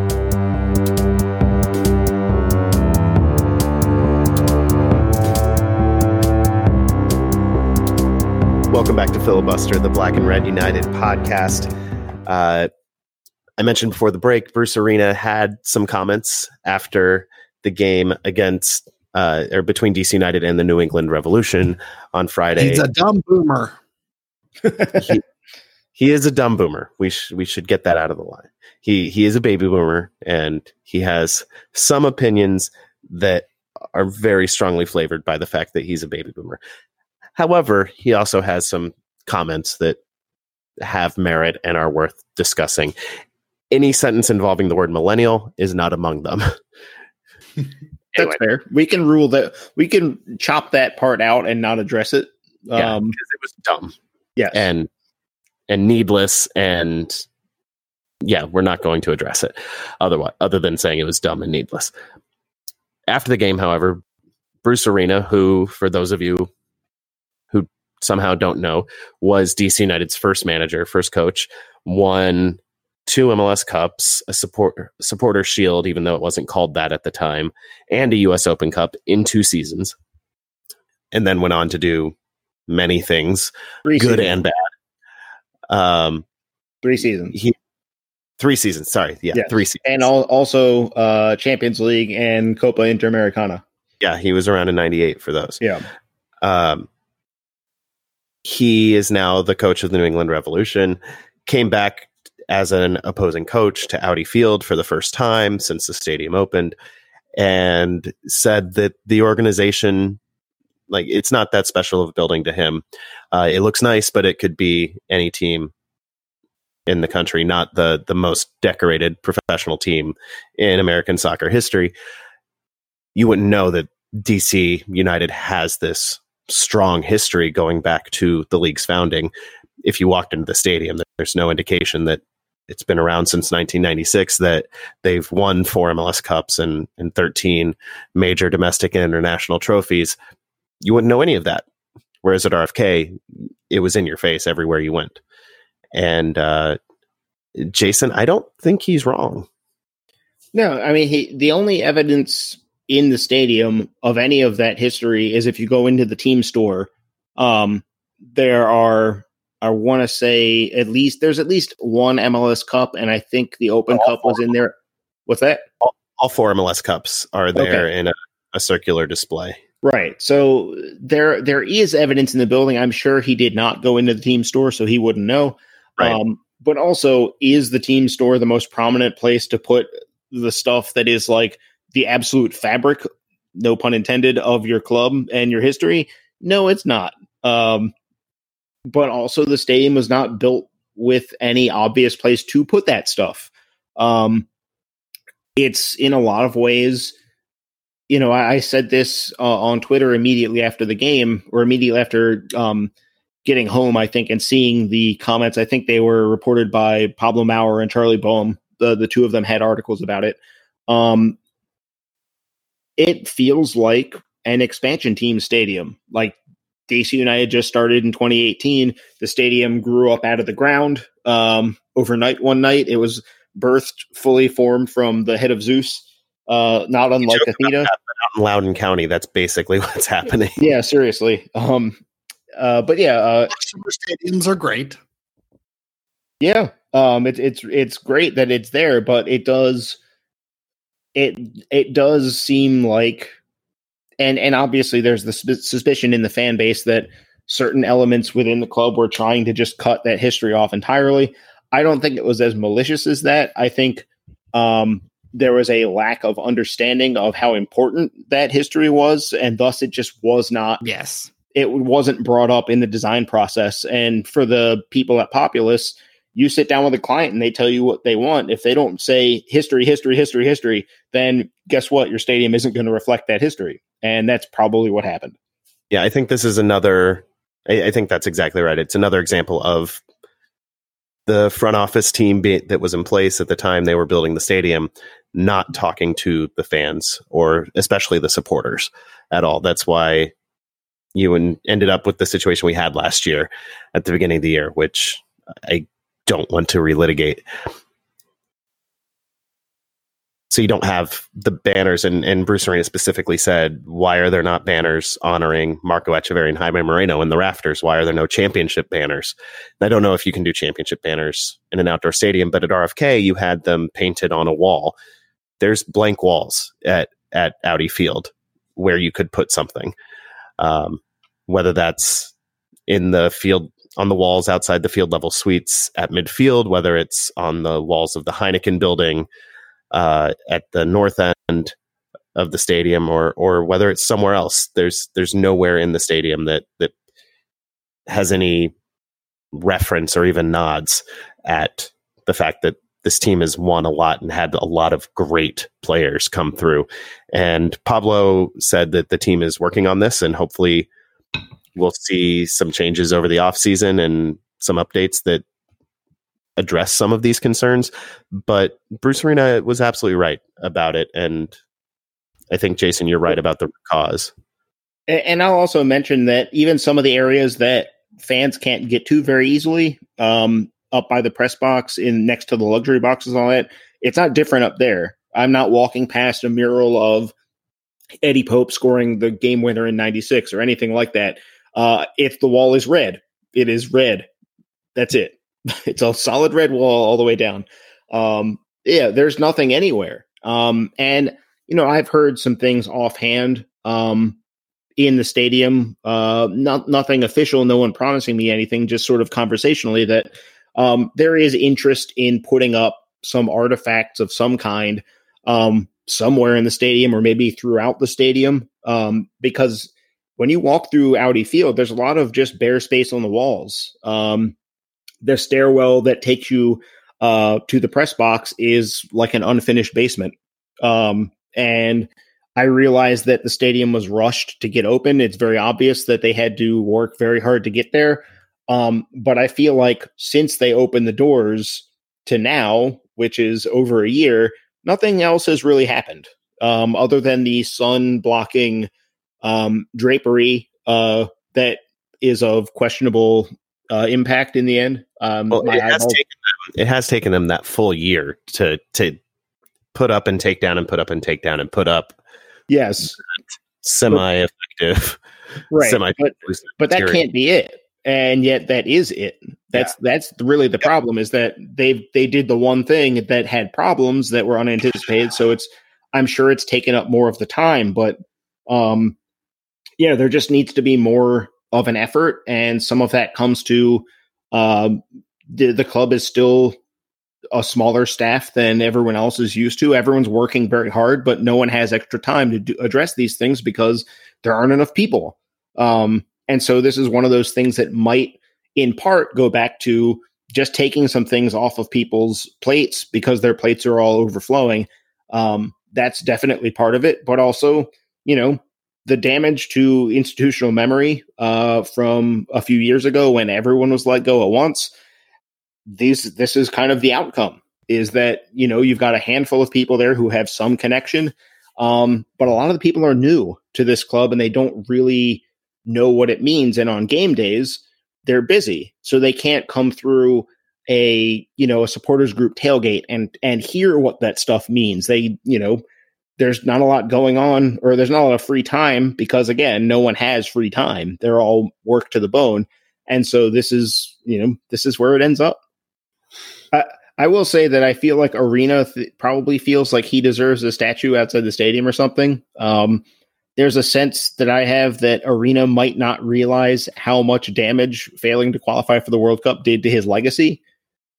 Welcome back to Filibuster, the Black and Red United podcast. Uh, I mentioned before the break, Bruce Arena had some comments after the game against uh, or between DC United and the New England Revolution on Friday. He's a dumb boomer. he, he is a dumb boomer. We sh- we should get that out of the line. He he is a baby boomer, and he has some opinions that are very strongly flavored by the fact that he's a baby boomer. However, he also has some comments that have merit and are worth discussing. Any sentence involving the word millennial is not among them. That's Anyway. fair. We can rule that. We can chop that part out and not address it. Um, because it was dumb Yeah, and and needless and yeah, we're not going to address it otherwise other than saying it was dumb and needless. After the game, however, Bruce Arena, who for those of you who somehow don't know, was DC United's first manager, first coach, won two MLS Cups, a support supporter shield, even though it wasn't called that at the time, and a US Open Cup in two seasons. And then went on to do many things three good seasons. and bad. Um, three seasons, he, three seasons. Sorry, yeah, Yes. three seasons. and al- also uh, Champions League and Copa Interamericana. yeah, he was around in '98 for those. Yeah. Um, he is now the coach of the New England Revolution. Came back as an opposing coach to Audi Field for the first time since the stadium opened, and said that the organization, like, it's not that special of a building to him. Uh, it looks nice, but it could be any team in the country, not the the most decorated professional team in American soccer history. You wouldn't know that DC United has this strong history going back to the league's founding. If you walked into the stadium, there's no indication that it's been around since 1996, that they've won four MLS Cups and, and 13 major domestic and international trophies. You wouldn't know any of that. Whereas at RFK, it was in your face everywhere you went. And uh, Jason, I don't think he's wrong. No, I mean he. The only evidence in the stadium of any of that history is if you go into the team store. Um, there are, I want to say, at least there's at least one MLS Cup, and I think the Open All Cup was in there. What's that? All four MLS Cups are there in a, a circular display. Right. So there there is evidence in the building. I'm sure he did not go into the team store, so he wouldn't know. Right. Um, but also, is the team store the most prominent place to put the stuff that is like the absolute fabric, no pun intended, of your club and your history? No, it's not. Um, but also, the stadium was not built with any obvious place to put that stuff. Um, it's in a lot of ways you know, I, said this uh, on Twitter immediately after the game, or immediately after um, getting home, I think, and seeing the comments. I think they were reported by Pablo Maurer and Charlie Boehm. The the two of them had articles about it. Um, it feels like an expansion team stadium. Like DC United just started in 2018. The stadium grew up out of the ground um, overnight. One night, it was birthed fully formed from the head of Zeus. Uh, not unlike Athena. Out in Loudoun County, that's basically what's happening. Yeah, seriously. Um, uh, but yeah, uh, Super stadiums are great. yeah. Um, it's it's it's great that it's there, but it does it it does seem like, and and obviously there's the suspicion in the fan base that certain elements within the club were trying to just cut that history off entirely. I don't think it was as malicious as that. I think um, there was a lack of understanding of how important that history was, and thus it just was not Yes. it wasn't brought up in the design process. And for the people at Populous, you sit down with a client and they tell you what they want. If they don't say history, history, history, history, then guess what? Your stadium isn't going to reflect that history. And that's probably what happened. Yeah, I think this is another. I, I think that's exactly right. It's another example of the front office team be, that was in place at the time they were building the stadium not talking to the fans or especially the supporters at all. That's why you en- ended up with the situation we had last year at the beginning of the year, which I don't want to relitigate. So you don't have the banners, and, and Bruce Arena specifically said, why are there not banners honoring Marco Etcheverry and Jaime Moreno in the rafters? Why are there no championship banners? And I don't know if you can do championship banners in an outdoor stadium, but at RFK you had them painted on a wall. There's blank walls at at Audi Field where you could put something, um, whether that's in the field on the walls outside the field level suites at midfield, whether it's on the walls of the Heineken building uh, at the north end of the stadium, or or whether it's somewhere else. There's there's nowhere in the stadium that that has any reference or even nods at the fact that this team has won a lot and had a lot of great players come through. And Pablo said that the team is working on this and hopefully we'll see some changes over the offseason and some updates that address some of these concerns. But Bruce Arena was absolutely right about it. And I think, Jason, you're right about the cause. And I'll also mention that even some of the areas that fans can't get to very easily, um, up by the press box in next to the luxury boxes, all that, it's not different up there. I'm not walking past a mural of Eddie Pope scoring the game winner in '96 or anything like that. Uh, if the wall is red, it is red. That's it. it's a solid red wall all the way down. Um, yeah, there's nothing anywhere. Um, and you know, I've heard some things offhand. Um, in the stadium. Uh, not nothing official, no one promising me anything, just sort of conversationally that um, there is interest in putting up some artifacts of some kind um, somewhere in the stadium or maybe throughout the stadium. Um, because when you walk through Audi Field, there's a lot of just bare space on the walls. Um, the stairwell that takes you uh, to the press box is like an unfinished basement. Um, and I realized that the stadium was rushed to get open. It's very obvious that they had to work very hard to get there. Um, but I feel like since they opened the doors to now, which is over a year, nothing else has really happened um, other than the sun blocking um, drapery uh, that is of questionable uh, impact in the end. Um, Well, it has taken them. It has taken them that full year to to put up and take down and put up and take down and put up yes, semi effective. right. Semi- but but that can't be it and yet that is it that's that's really the problem is that they they did the one thing that had problems that were unanticipated so it's i'm sure it's taken up more of the time but um yeah there just needs to be more of an effort and some of that comes to um the, the club is still a smaller staff than everyone else is used to everyone's working very hard but no one has extra time to do, address these things because there aren't enough people um and so this is one of those things that might, in part, go back to just taking some things off of people's plates because their plates are all overflowing. Um, that's definitely part of it. But also, you know, the damage to institutional memory uh, from a few years ago when everyone was let go at once. These this is kind of the outcome is that you know you've got a handful of people there who have some connection, um, but a lot of the people are new to this club and they don't really know what it means. And on game days, they're busy, so they can't come through a you know a supporters group tailgate and and hear what that stuff means. They you know there's not a lot going on or there's not a lot of free time because again no one has free time. They're all worked to the bone. And so this is you know this is where it ends up. I, I will say that i feel like arena th- probably feels like he deserves a statue outside the stadium or something. Um, there's a sense that i have that arena might not realize how much damage failing to qualify for the world cup did to his legacy.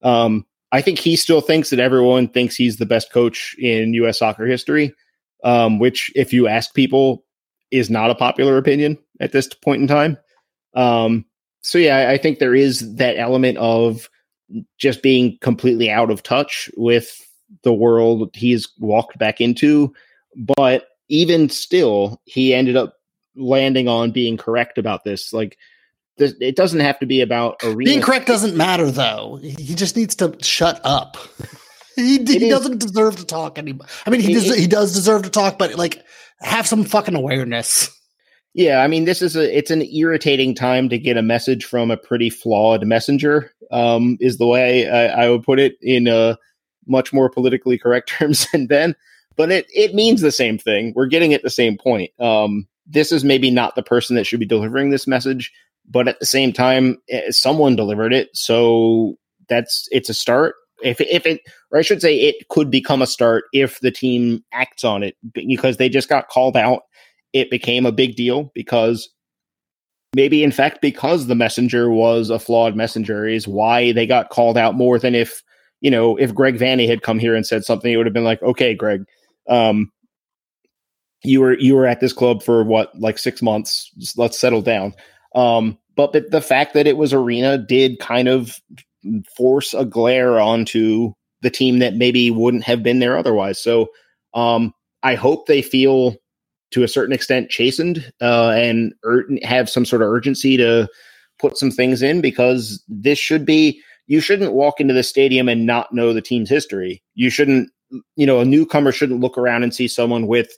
Um, I think he still thinks that everyone thinks he's the best coach in U.S. soccer history um, which, if you ask people, is not a popular opinion at this point in time. Um, so yeah, I think there is that element of just being completely out of touch with the world he's walked back into. But even still, he ended up landing on being correct about this. Like, this, it doesn't have to be about arena. Being correct doesn't matter, though. He just needs to shut up. He, he doesn't deserve to talk anymore. I mean, he does, he does deserve to talk, but like have some fucking awareness. Yeah, I mean, this is a it's an irritating time to get a message from a pretty flawed messenger. Um, is the way I, I would put it in a much more politically correct terms than Ben. But it it means the same thing. We're getting at the same point. Um, this is maybe not the person that should be delivering this message, but at the same time, eh, someone delivered it. So that's it's a start if if it or I should say it could become a start if the team acts on it because they just got called out. It became a big deal because maybe in fact because the messenger was a flawed messenger is why they got called out more than if you know if Greg Vanney had come here and said something it would have been like okay Greg um you were you were at this club for what like 6 months let's settle down um but the, the fact that it was arena did kind of force a glare onto the team that maybe wouldn't have been there otherwise. So um, I hope they feel to a certain extent chastened uh, and ur- have some sort of urgency to put some things in because this should be you shouldn't walk into the stadium and not know the team's history. You shouldn't you know a newcomer shouldn't look around and see someone with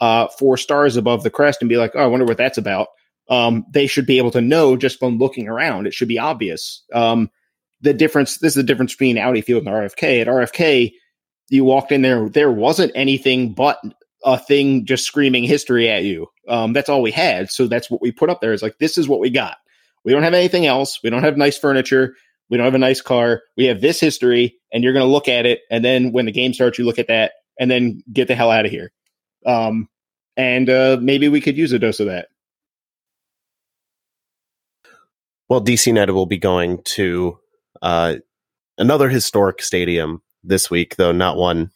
uh, four stars above the crest and be like, oh, I wonder what that's about. Um, they should be able to know just from looking around. It should be obvious. Um, the difference this is the difference between Audi Field and RFK. At RFK, you walked in there, there wasn't anything but a thing just screaming history at you. Um, that's all we had. So that's what we put up there. Is like this is what we got. We don't have anything else. We don't have nice furniture. We don't have a nice car. We have this history, and you're going to look at it, and then when the game starts, you look at that, and then get the hell out of here. Um, and uh, maybe we could use a dose of that. Well, DC United will be going to uh, another historic stadium this week, though not one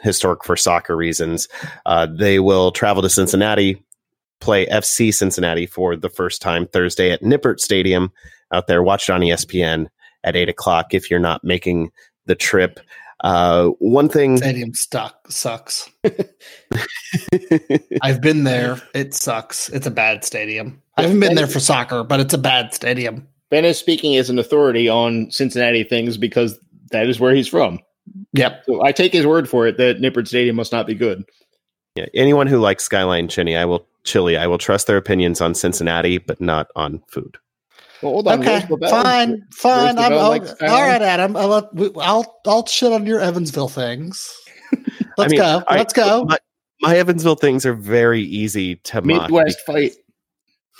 historic for soccer reasons. Uh, they will travel to Cincinnati, play FC Cincinnati for the first time Thursday at Nippert Stadium out there. Watch it on ESPN at eight o'clock if you're not making the trip. Uh, one thing stadium stuck sucks. I've been there. It sucks. It's a bad stadium. I haven't been there for soccer, but it's a bad stadium. Ben is speaking as an authority on Cincinnati things because that is where he's from. Yep. So I take his word for it that Nippert Stadium must not be good. Yeah, anyone who likes Skyline Chili, I will chili. I will trust their opinions on Cincinnati, but not on food. Well, hold on. Okay, fine, fine. I'm, all right, Adam. I'll, I'll I'll shit on your Evansville things. Let's I mean, go. I, Let's go. My, my, Evansville things are very easy to Midwest fight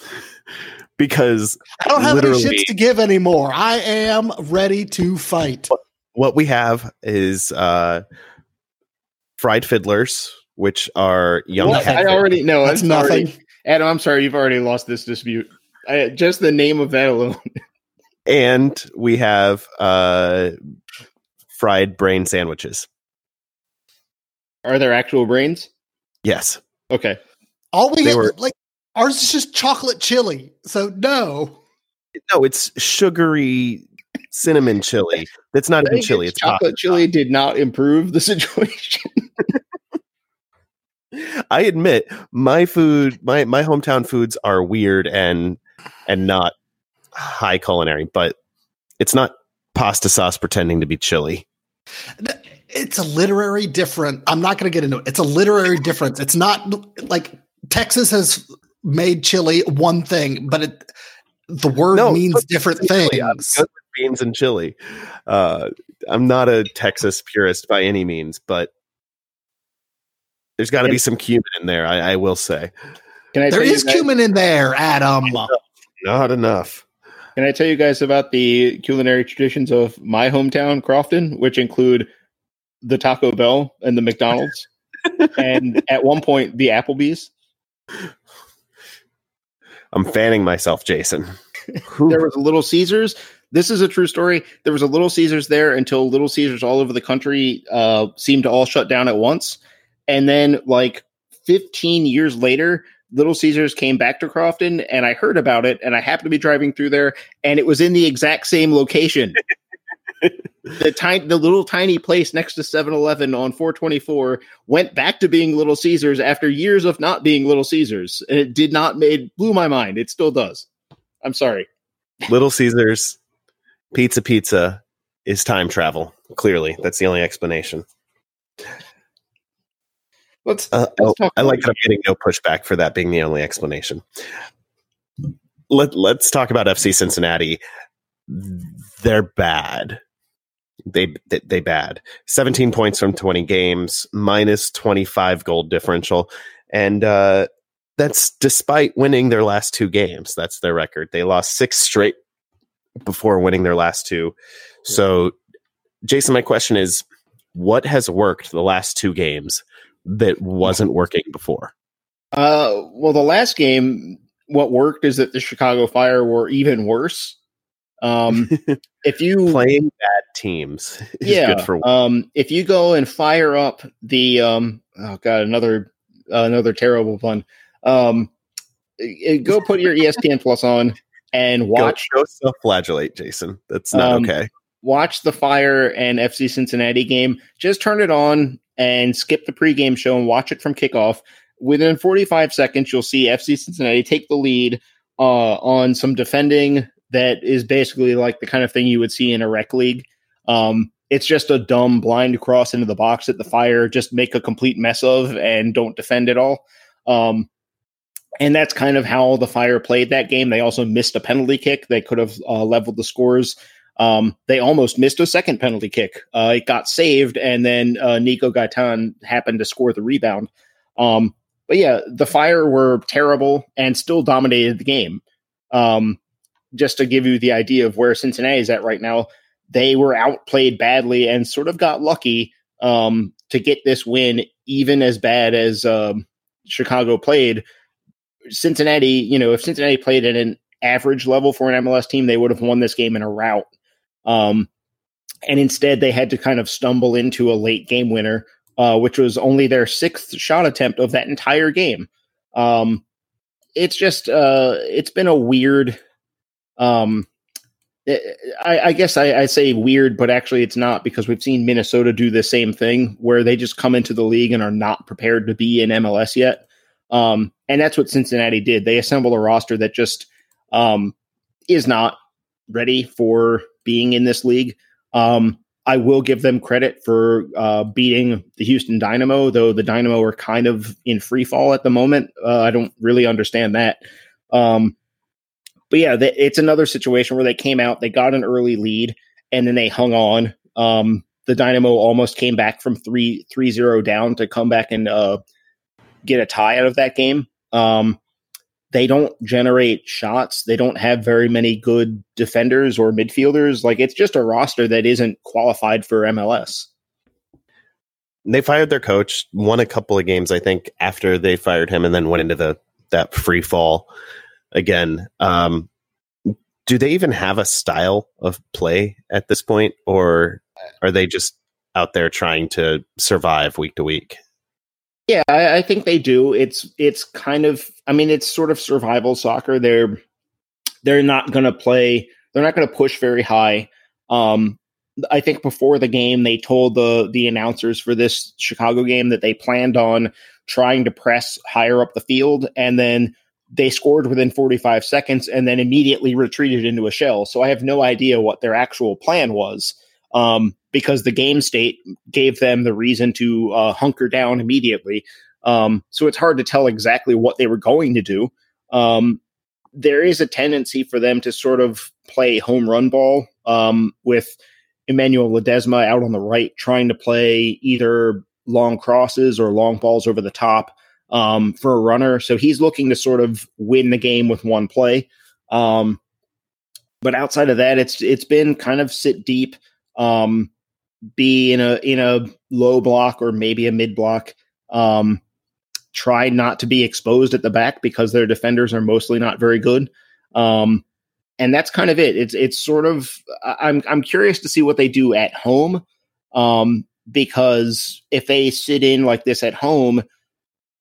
because I don't have any shits to give anymore. I am ready to fight. What we have is uh, fried fiddlers, which are young. Well, I already know that's nothing. Already, Adam, I'm sorry, you've already lost this dispute. I, just the name of that alone. and we have uh, fried brain sandwiches. Are there actual brains? Yes. Okay. All we they were, like Ours is just chocolate chili. So no. No, it's sugary cinnamon chili. That's not even chili. It's chocolate chili did not improve the situation. I admit my food, my my hometown foods are weird and and not high culinary, but it's not pasta sauce pretending to be chili. It's a literary different. I'm not going to get into it. It's a literary difference. It's not like Texas has made chili one thing, but it the word No, means different things. beans and chili. Uh, I'm not a Texas purist by any means, but there's got to be some cumin in there. I, I will say, Can I There you cumin in there, Adam. Not enough. Can I tell you guys about the culinary traditions of my hometown, Crofton, which include the Taco Bell and the McDonald's, and at one point the Applebee's. I'm fanning myself, Jason. There was a Little Caesars. This is a true story. There was a Little Caesars there until Little Caesars all over the country uh, seemed to all shut down at once, and then like 15 years later. Little Caesars came back to Crofton, and I heard about it, and I happened to be driving through there, and it was in the exact same location. the tiny, the little tiny place next to 7-Eleven on 424 went back to being Little Caesars after years of not being Little Caesars, and it did not made blew my mind. It still does. I'm sorry. Little Caesars, pizza, pizza is time travel. Clearly, that's the only explanation. Let's, Uh, let's oh. I like that I'm getting no pushback for that being the only explanation. Let Let's talk about FC Cincinnati. They're bad. They they, they bad. 17 points from 20 games, minus 25 goal differential, and uh, that's despite winning their last two games. That's their record. They lost six straight before winning their last two. So, Jason, my question is, what has worked the last two games that wasn't working before? Uh, well, the last game, what worked is that the Chicago Fire were even worse. Um, if you Playing bad teams is yeah, good for um, if you go and fire up the um, oh god, another uh, another terrible pun. Um, eh, go put your ESPN Plus on and watch Go, go self-flagellate, Jason. That's not Um, okay. watch the Fire and FC Cincinnati game. Just turn it on and skip the pregame show and watch it from kickoff. Within 45 seconds, you'll see FC Cincinnati take the lead uh, on some defending that is basically like the kind of thing you would see in a rec league. Um, it's just a dumb blind cross into the box that the Fire just make a complete mess of and don't defend at all. Um, and that's kind of how the Fire played that game. They also missed a penalty kick. They could have uh, leveled the scores. Um, they almost missed a second penalty kick. Uh, it got saved, and then uh, Nico Gaitan happened to score the rebound. Um, but yeah, the Fire were terrible and still dominated the game. Um, just to give you the idea of where Cincinnati is at right now, they were outplayed badly and sort of got lucky um, to get this win, even as bad as um, Chicago played. Cincinnati, you know, if Cincinnati played at an average level for an MLS team, they would have won this game in a rout. Um, and instead, they had to kind of stumble into a late game winner, uh, which was only their sixth shot attempt of that entire game. Um, it's just, uh, it's been a weird. Um, I, I guess I, I say weird, but actually it's not because we've seen Minnesota do the same thing where they just come into the league and are not prepared to be in MLS yet. Um, and that's what Cincinnati did. They assembled a roster that just um, is not ready for being in this league. Um, I will give them credit for uh, beating the Houston Dynamo, though the Dynamo are kind of in free fall at the moment. Uh, I don't really understand that. Um, but yeah, they, it's another situation where they came out, they got an early lead, and then they hung on. Um, the Dynamo almost came back from 3 3 0 down to come back and uh, get a tie out of that game. Um, they don't generate shots. They don't have very many good defenders or midfielders. Like it's just a roster that isn't qualified for MLS. They fired their coach, won a couple of games, I think, after they fired him, and then went into the that free fall again. Um, do they even have a style of play at this point, or are they just out there trying to survive week to week? Yeah, I, I think they do. It's it's kind of I mean it's sort of survival soccer. They're they're not going to play. They're not going to push very high. Um, I think before the game they told the the announcers for this Chicago game that they planned on trying to press higher up the field, and then they scored within 45 seconds and then immediately retreated into a shell. So I have no idea what their actual plan was um, because the game state gave them the reason to uh, hunker down immediately. Um, so it's hard to tell exactly what they were going to do. Um, there is a tendency for them to sort of play home run ball um, with Emmanuel Ledesma out on the right, trying to play either long crosses or long balls over the top um, for a runner. So he's looking to sort of win the game with one play. Um, but outside of that, it's it's been kind of sit deep, um, be in a in a low block or maybe a mid block. Um, try not to be exposed at the back because their defenders are mostly not very good. Um, and that's kind of it. It's it's sort of I'm I'm curious to see what they do at home, um, because if they sit in like this at home,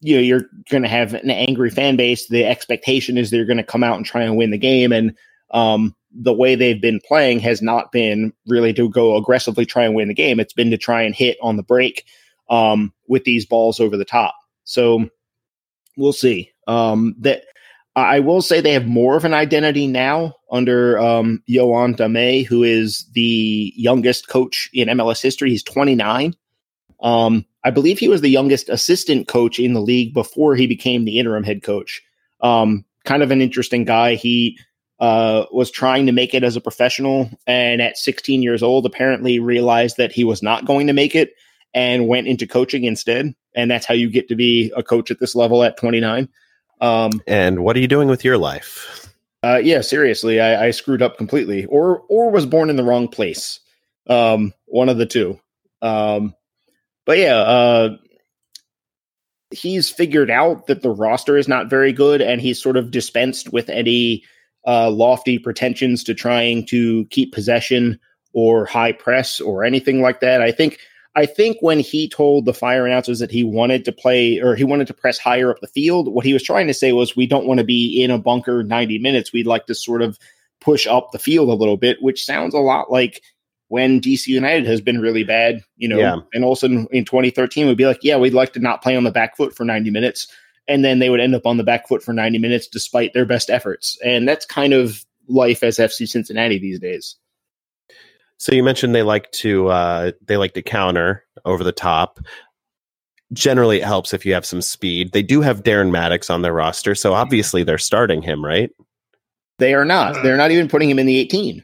you know you're going to have an angry fan base. The expectation is they're going to come out and try and win the game, and um, the way they've been playing has not been really to go aggressively try and win the game. It's been to try and hit on the break um, with these balls over the top. So we'll see. Um, that I will say they have more of an identity now under um, Yoann Damet, who is the youngest coach in MLS history. He's 29. Um, I believe he was the youngest assistant coach in the league before he became the interim head coach. Um, kind of an interesting guy. He uh, was trying to make it as a professional, and at 16 years old, apparently realized that he was not going to make it and went into coaching instead. And that's how you get to be a coach at this level at 29. Um, and what are you doing with your life? Uh, yeah, seriously, I, I, screwed up completely, or or was born in the wrong place. Um, one of the two. Um, but yeah, uh, he's figured out that the roster is not very good, and he's sort of dispensed with any uh, lofty pretensions to trying to keep possession or high press or anything like that. I think I think when he told the fire announcers that he wanted to play or he wanted to press higher up the field, what he was trying to say was, we don't want to be in a bunker 90 minutes. We'd like to sort of push up the field a little bit, which sounds a lot like when DC United has been really bad, you know, yeah. and also in, in 2013 would be like, yeah, we'd like to not play on the back foot for 90 minutes. And then they would end up on the back foot for 90 minutes despite their best efforts. And that's kind of life as FC Cincinnati these days. So you mentioned they like to uh, they like to counter over the top. Generally, it helps if you have some speed. They do have Darren Mattocks on their roster, so obviously they're starting him, right? They are not. They're not even putting him in the 18.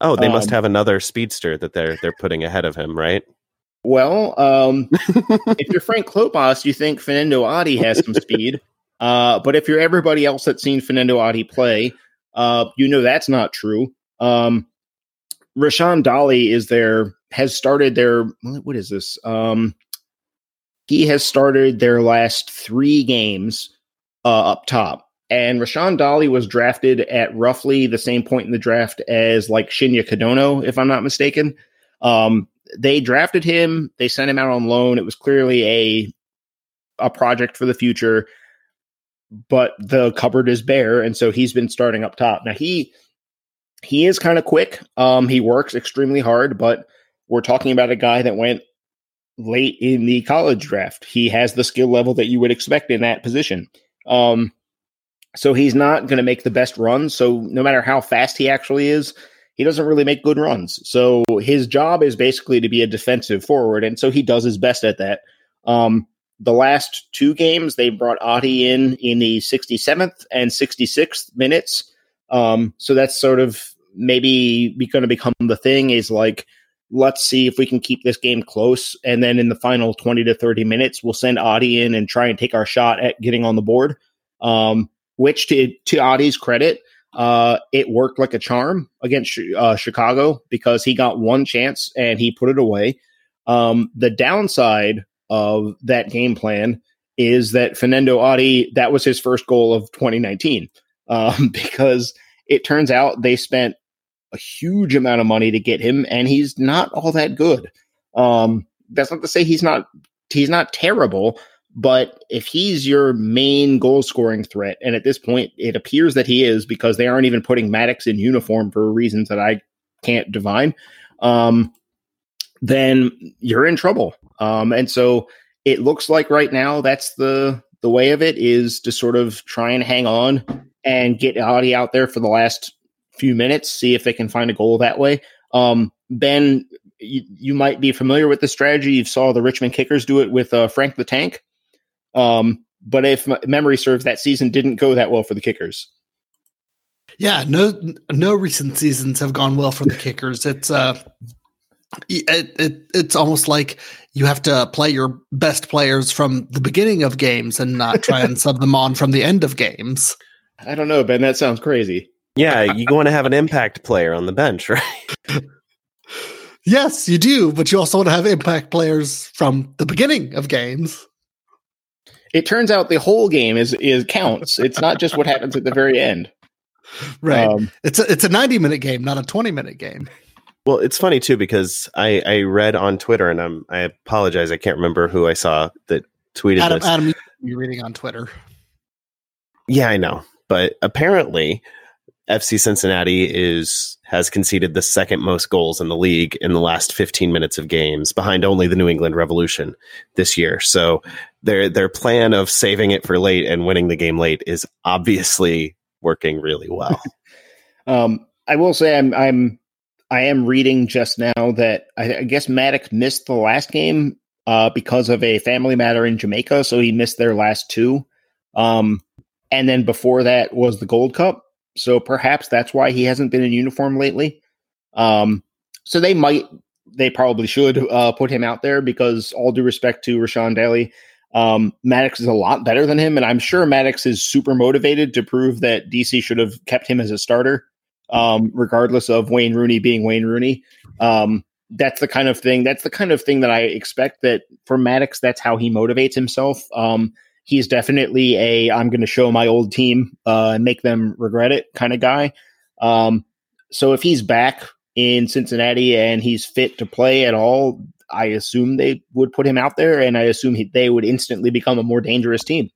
Oh, they um, must have another speedster that they're they're putting ahead of him, right? Well, um, if you're Frank Klopas, you think Fanendo Adi has some speed. Uh, but if you're everybody else that's seen Fanendo Adi play, uh, you know that's not true. Um, Dally is their has started their what is this? Um, he has started their last three games uh, up top, and Rashawn Dally was drafted at roughly the same point in the draft as like Shinya Kadono, if I'm not mistaken. Um, they drafted him. They sent him out on loan. It was clearly a a project for the future, but the cupboard is bare, and so he's been starting up top. Now he he is kind of quick. Um, he works extremely hard, but we're talking about a guy that went late in the college draft. He has the skill level that you would expect in that position. Um, so he's not going to make the best runs. So no matter how fast he actually is, he doesn't really make good runs. So his job is basically to be a defensive forward, and so he does his best at that. Um, the last two games, they brought Adi in in the 67th and 66th minutes. Um, so that's sort of maybe going to become the thing is like, let's see if we can keep this game close. And then in the final 20 to 30 minutes, we'll send Adi in and try and take our shot at getting on the board. Um, which to, to Adi's credit, uh, it worked like a charm against uh, Chicago because he got one chance and he put it away. Um, the downside of that game plan is that Fanendo Adi, that was his first goal of 2019 um, because it turns out they spent a huge amount of money to get him, and he's not all that good. Um, that's not to say he's not he's not terrible, but if he's your main goal scoring threat, and at this point it appears that he is because they aren't even putting Mattocks in uniform for reasons that I can't divine, um, then you're in trouble. Um, and so it looks like right now that's the the way of it is to sort of try and hang on and get Adi out there for the last few minutes, see if they can find a goal that way. Um, ben, you, you might be familiar with the strategy. You saw the Richmond Kickers do it with uh, Frank the Tank. Um, but if memory serves, that season didn't go that well for the Kickers. Yeah, no, no recent seasons have gone well for the Kickers. It's uh, it, it it's almost like you have to play your best players from the beginning of games and not try and sub them on from the end of games. I don't know, Ben. That sounds crazy. Yeah, you want to have an impact player on the bench, right? yes, you do, but you also want to have impact players from the beginning of games. It turns out the whole game is is counts. It's not just what happens at the very end. Right. Um, it's a it's a 90 minute game, not a 20 minute game. Well, it's funny too because I, I read on Twitter, and I'm I apologize, I can't remember who I saw that tweeted Adam, this. Adam, you're reading on Twitter. Yeah, I know, but apparently, FC Cincinnati is has conceded the second most goals in the league in the last 15 minutes of games, behind only the New England Revolution this year. So their their plan of saving it for late and winning the game late is obviously working really well. um, I will say I'm I'm I am reading just now that I, I guess Mattocks missed the last game uh, because of a family matter in Jamaica, so he missed their last two. Um, and then before that was the Gold Cup, so perhaps that's why he hasn't been in uniform lately. Um, so they might, they probably should uh, put him out there because all due respect to Rashawn Dally, um, Mattocks is a lot better than him, and I'm sure Mattocks is super motivated to prove that DC should have kept him as a starter um, regardless of Wayne Rooney being Wayne Rooney. Um, that's the kind of thing. That's the kind of thing that I expect that for Mattocks. That's how he motivates himself. Um, he's definitely a I'm going to show my old team uh, and make them regret it kind of guy. Um, so if he's back in Cincinnati and he's fit to play at all, I assume they would put him out there, and I assume he, they would instantly become a more dangerous team.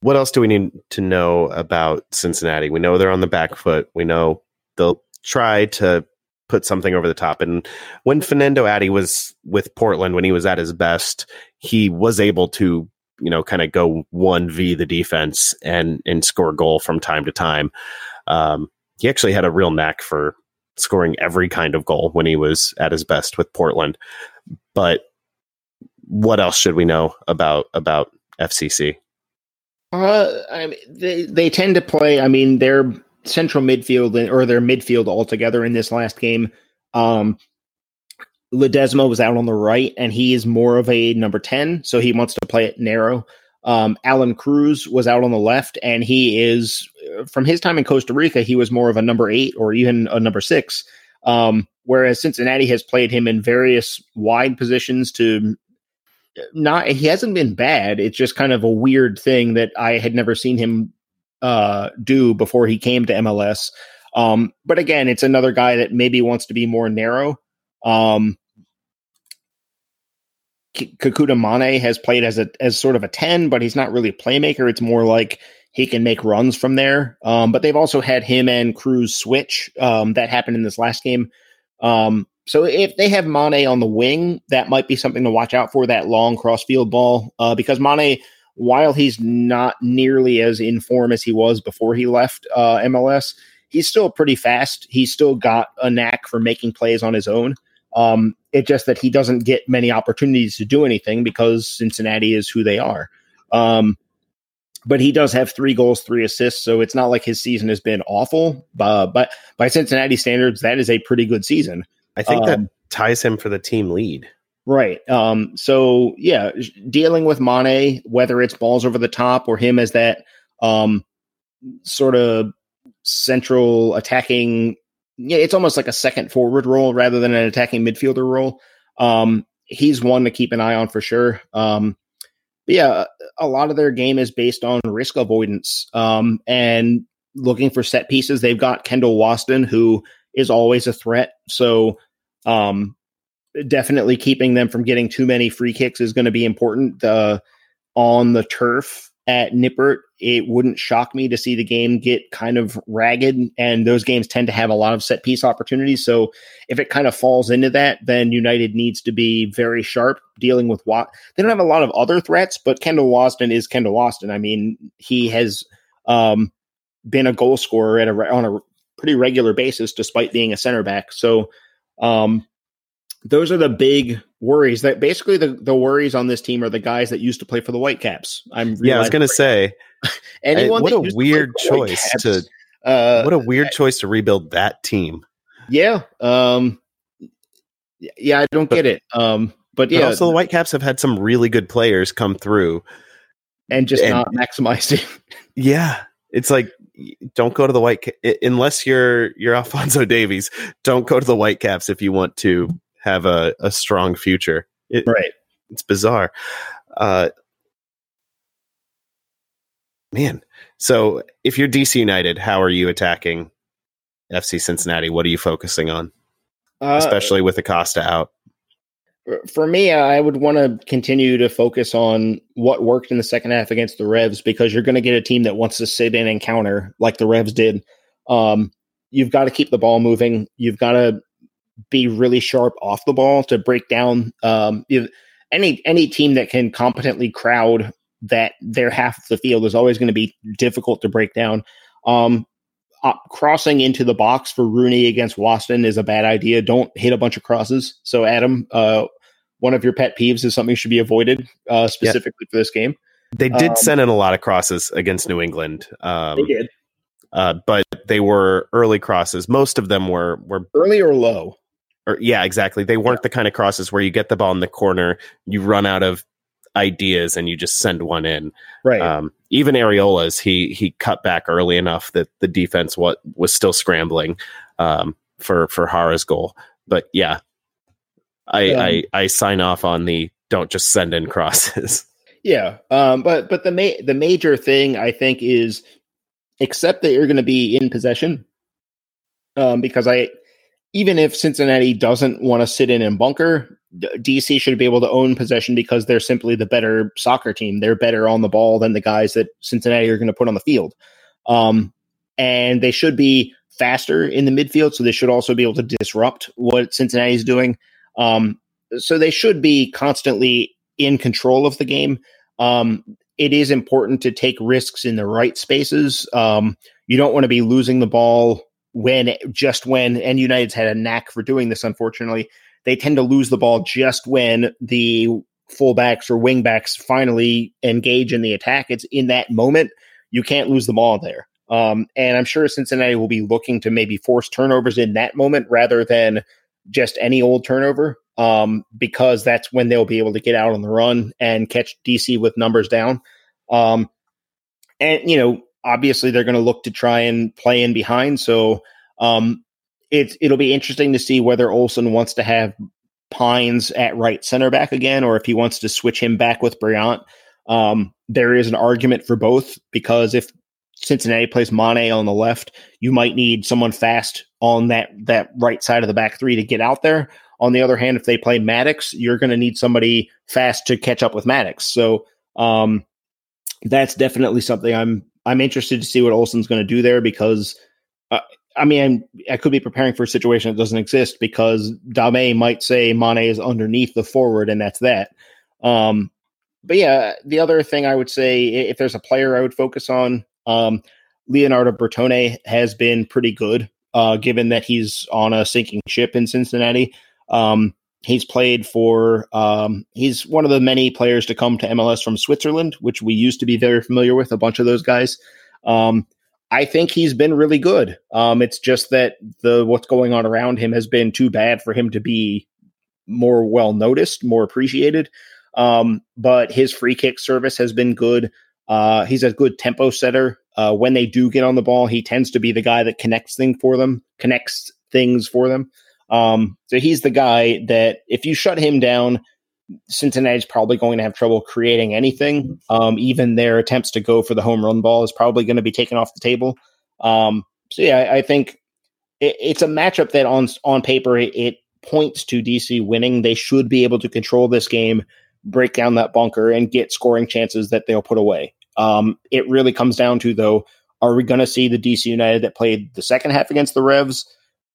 what else do we need to know about Cincinnati? We know they're on the back foot. We know they'll try to put something over the top. And when Fernando Adi was with Portland, when he was at his best, he was able to, you know, kind of go one v the defense and and score a goal from time to time. Um, he actually had a real knack for scoring every kind of goal when he was at his best with Portland. But what else should we know about about FCC? Uh, I mean, they they tend to play. I mean, their central midfield or their midfield altogether in this last game. Um, Ledesma was out on the right, and he is more of a number ten, so he wants to play it narrow. Um, Allan Cruz was out on the left, and he is from his time in Costa Rica, he was more of a number eight or even a number six. Um, whereas Cincinnati has played him in various wide positions to not he hasn't been bad. It's just kind of a weird thing that I had never seen him uh, do before he came to MLS. Um, but again, it's another guy that maybe wants to be more narrow. Um, Kekuta Manneh has played as a as sort of a ten, but he's not really a playmaker. It's more like he can make runs from there. Um, but they've also had him and Cruz switch. Um, that happened in this last game. Um, so if they have Manneh on the wing, that might be something to watch out for that long crossfield ball uh, because Manneh, while he's not nearly as in form as he was before he left uh, MLS, he's still pretty fast. He's still got a knack for making plays on his own. Um, it's just that he doesn't get many opportunities to do anything because Cincinnati is who they are. Um, but he does have three goals, three assists, so it's not like his season has been awful. Uh, but by Cincinnati standards, that is a pretty good season. I think um, that ties him for the team lead. Right. Um, so yeah, dealing with Manneh, whether it's balls over the top or him as that um, sort of central attacking, yeah, it's almost like a second forward role rather than an attacking midfielder role. Um, he's one to keep an eye on for sure. Um, yeah, a lot of their game is based on risk avoidance um, and looking for set pieces. They've got Kendall Waston, who is always a threat. So um, definitely keeping them from getting too many free kicks is going to be important uh, on the turf at Nippert, it wouldn't shock me to see the game get kind of ragged. And those games tend to have a lot of set piece opportunities. So if it kind of falls into that, then United needs to be very sharp dealing with what they don't have a lot of other threats, but Kendall Waston is Kendall Waston. I mean, he has um, been a goal scorer at a, on a pretty regular basis, despite being a center back. So um, those are the big worries that basically the, the worries on this team are the guys that used to play for the Whitecaps. I'm yeah, I was going to say anyone. what a weird choice to uh, what a weird choice to rebuild that team. Yeah, um, yeah, I don't but, get it. Um, but yeah, but also the Whitecaps have had some really good players come through and just and, not maximizing. Yeah, it's like don't go to the White unless you're you're Alfonso Davies. Don't go to the Whitecaps if you want to have a, a strong future. It, right. It's bizarre. Uh, man. So if you're DC United, how are you attacking FC Cincinnati? What are you focusing on? Uh, Especially with Acosta out. For me, I would want to continue to focus on what worked in the second half against the Revs because you're going to get a team that wants to sit in and counter like the Revs did. Um, you've got to keep the ball moving. You've got to be really sharp off the ball to break down um, any any team that can competently crowd that their half of the field is always going to be difficult to break down. Um, uh, crossing into the box for Rooney against Waston is a bad idea. Don't hit a bunch of crosses. So, Adam, uh, one of your pet peeves is something should be avoided uh, specifically for this game. They did um, send in a lot of crosses against New England. Um, they did, uh, but they were early crosses. Most of them were were early or low or yeah, exactly. They weren't yeah. the kind of crosses where you get the ball in the corner, you run out of ideas and you just send one in. Right. Um, even Arriola's, he he cut back early enough that the defense what was still scrambling um, for for Jara's goal. But yeah, I, um, I I sign off on the don't just send in crosses. Yeah, um, but but the ma- the major thing I think is accept that you're going to be in possession, um, because I even if Cincinnati doesn't want to sit in and bunker, DC should be able to own possession because they're simply the better soccer team. They're better on the ball than the guys that Cincinnati are going to put on the field. Um, and they should be faster in the midfield, so they should also be able to disrupt what Cincinnati is doing. Um, so they should be constantly in control of the game. Um, it is important to take risks in the right spaces. Um, you don't want to be losing the ball when just when and United's had a knack for doing this unfortunately they tend to lose the ball just when the fullbacks or wingbacks finally engage in the attack. It's in that moment you can't lose the ball there. Um, and I'm sure Cincinnati will be looking to maybe force turnovers in that moment rather than just any old turnover um, because that's when they'll be able to get out on the run and catch DC with numbers down. Um, and you know obviously they're going to look to try and play in behind. So um, it's it'll be interesting to see whether Olsen wants to have Pines at right center back again, or if he wants to switch him back with Brillant. Um, there is an argument for both because if Cincinnati plays Manneh on the left, you might need someone fast on that that right side of the back three to get out there. On the other hand, if they play Mattocks, you're going to need somebody fast to catch up with Mattocks. So um, that's definitely something I'm I'm interested to see what Olsen's going to do there because, uh, I mean, i could be preparing for a situation that doesn't exist because Damet might say Manneh is underneath the forward and that's that. Um, but yeah, the other thing I would say, if there's a player I would focus on, um, Leonardo Bertone has been pretty good, uh, given that he's on a sinking ship in Cincinnati. Um, He's played for, um, he's one of the many players to come to MLS from Switzerland, which we used to be very familiar with, a bunch of those guys. Um, I think he's been really good. Um, it's just that the what's going on around him has been too bad for him to be more well noticed, more appreciated. Um, but his free kick service has been good. Uh, he's a good tempo setter. Uh, when they do get on the ball, he tends to be the guy that connects things for them, connects things for them. Um, so he's the guy that if you shut him down, Cincinnati's probably going to have trouble creating anything. Um, even their attempts to go for the home run ball is probably going to be taken off the table. Um, so yeah, I, I think it, it's a matchup that on on paper it, it, points to DC winning. They should be able to control this game, break down that bunker, and get scoring chances that they'll put away. Um, it really comes down to though, are we going to see the DC United that played the second half against the Revs?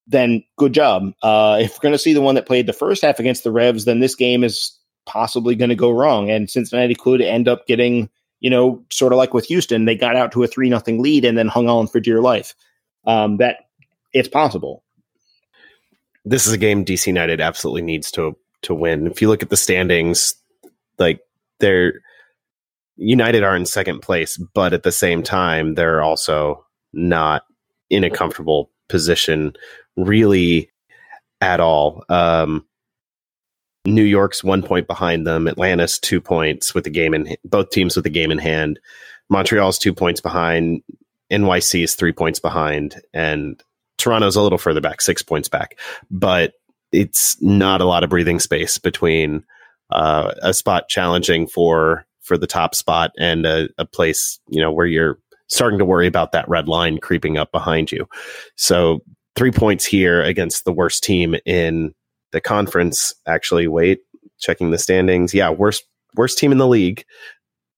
Then good job. Uh, if we're going to see the one that played the first half against the Revs, then this game is possibly going to go wrong, and Cincinnati could end up getting, you know, sort of like with Houston, they got out to a three nothing lead and then hung on for dear life. Um, that it's possible. This is a game DC United absolutely needs to to win. If you look at the standings, like they're United are in second place, but at the same time, they're also not in a comfortable position really at all. Um, New York's one point behind them. Atlanta's two points with the game in both teams with the game in hand. Montreal's two points behind. NYC is three points behind, and Toronto's a little further back, six points back. But it's not a lot of breathing space between uh, a spot challenging for for the top spot and a, a place you know where you're starting to worry about that red line creeping up behind you. So three points here against the worst team in the conference. Actually, wait, checking the standings. Yeah, worst worst team in the league,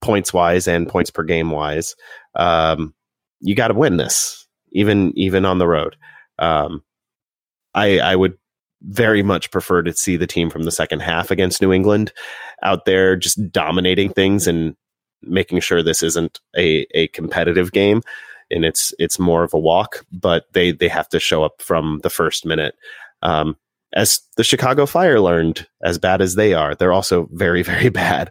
points wise and points per game wise. Um, you got to win this, even even on the road. Um, I I would very much prefer to see the team from the second half against New England out there just dominating things and making sure this isn't a, a competitive game and it's it's more of a walk but they they have to show up from the first minute um, as the chicago fire learned as bad as they are they're also very very bad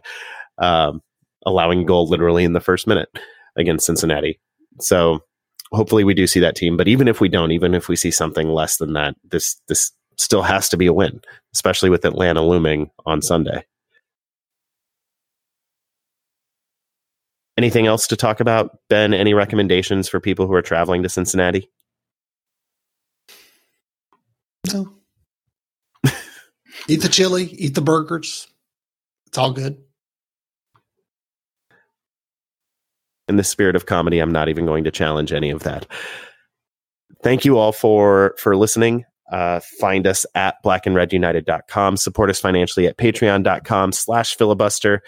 um, allowing goal literally in the first minute against cincinnati so hopefully we do see that team but even if we don't even if we see something less than that this this still has to be a win, especially with Atlanta looming on Sunday. Anything else to talk about, Ben? Any recommendations for people who are traveling to Cincinnati? No. eat the chili, eat the burgers. It's all good. In the spirit of comedy, I'm not even going to challenge any of that. Thank you all for for listening. Uh, find us at blackandredunited.com. Support us financially at patreon.com slash filibuster.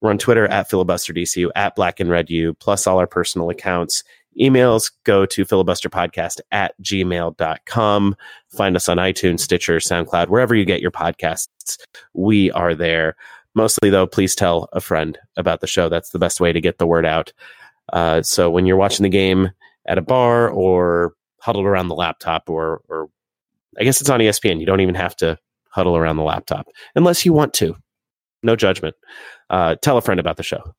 We're on Twitter at filibusterdcu, at black and red u, plus all our personal accounts. Emails go to filibusterpodcast at gmail.com. Find us on iTunes, Stitcher, SoundCloud, wherever you get your podcasts. We are there. Mostly, though, please tell a friend about the show. That's the best way to get the word out. Uh, so when you're watching the game at a bar or huddled around the laptop or, or I guess it's on ESPN. You don't even have to huddle around the laptop unless you want to. No judgment. Uh, tell a friend about the show.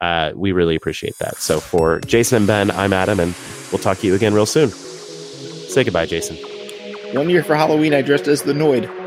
Uh, we really appreciate that. So for Jason and Ben, I'm Adam, and we'll talk to you again real soon. Say goodbye, Jason. One year for Halloween, I dressed as the Noid.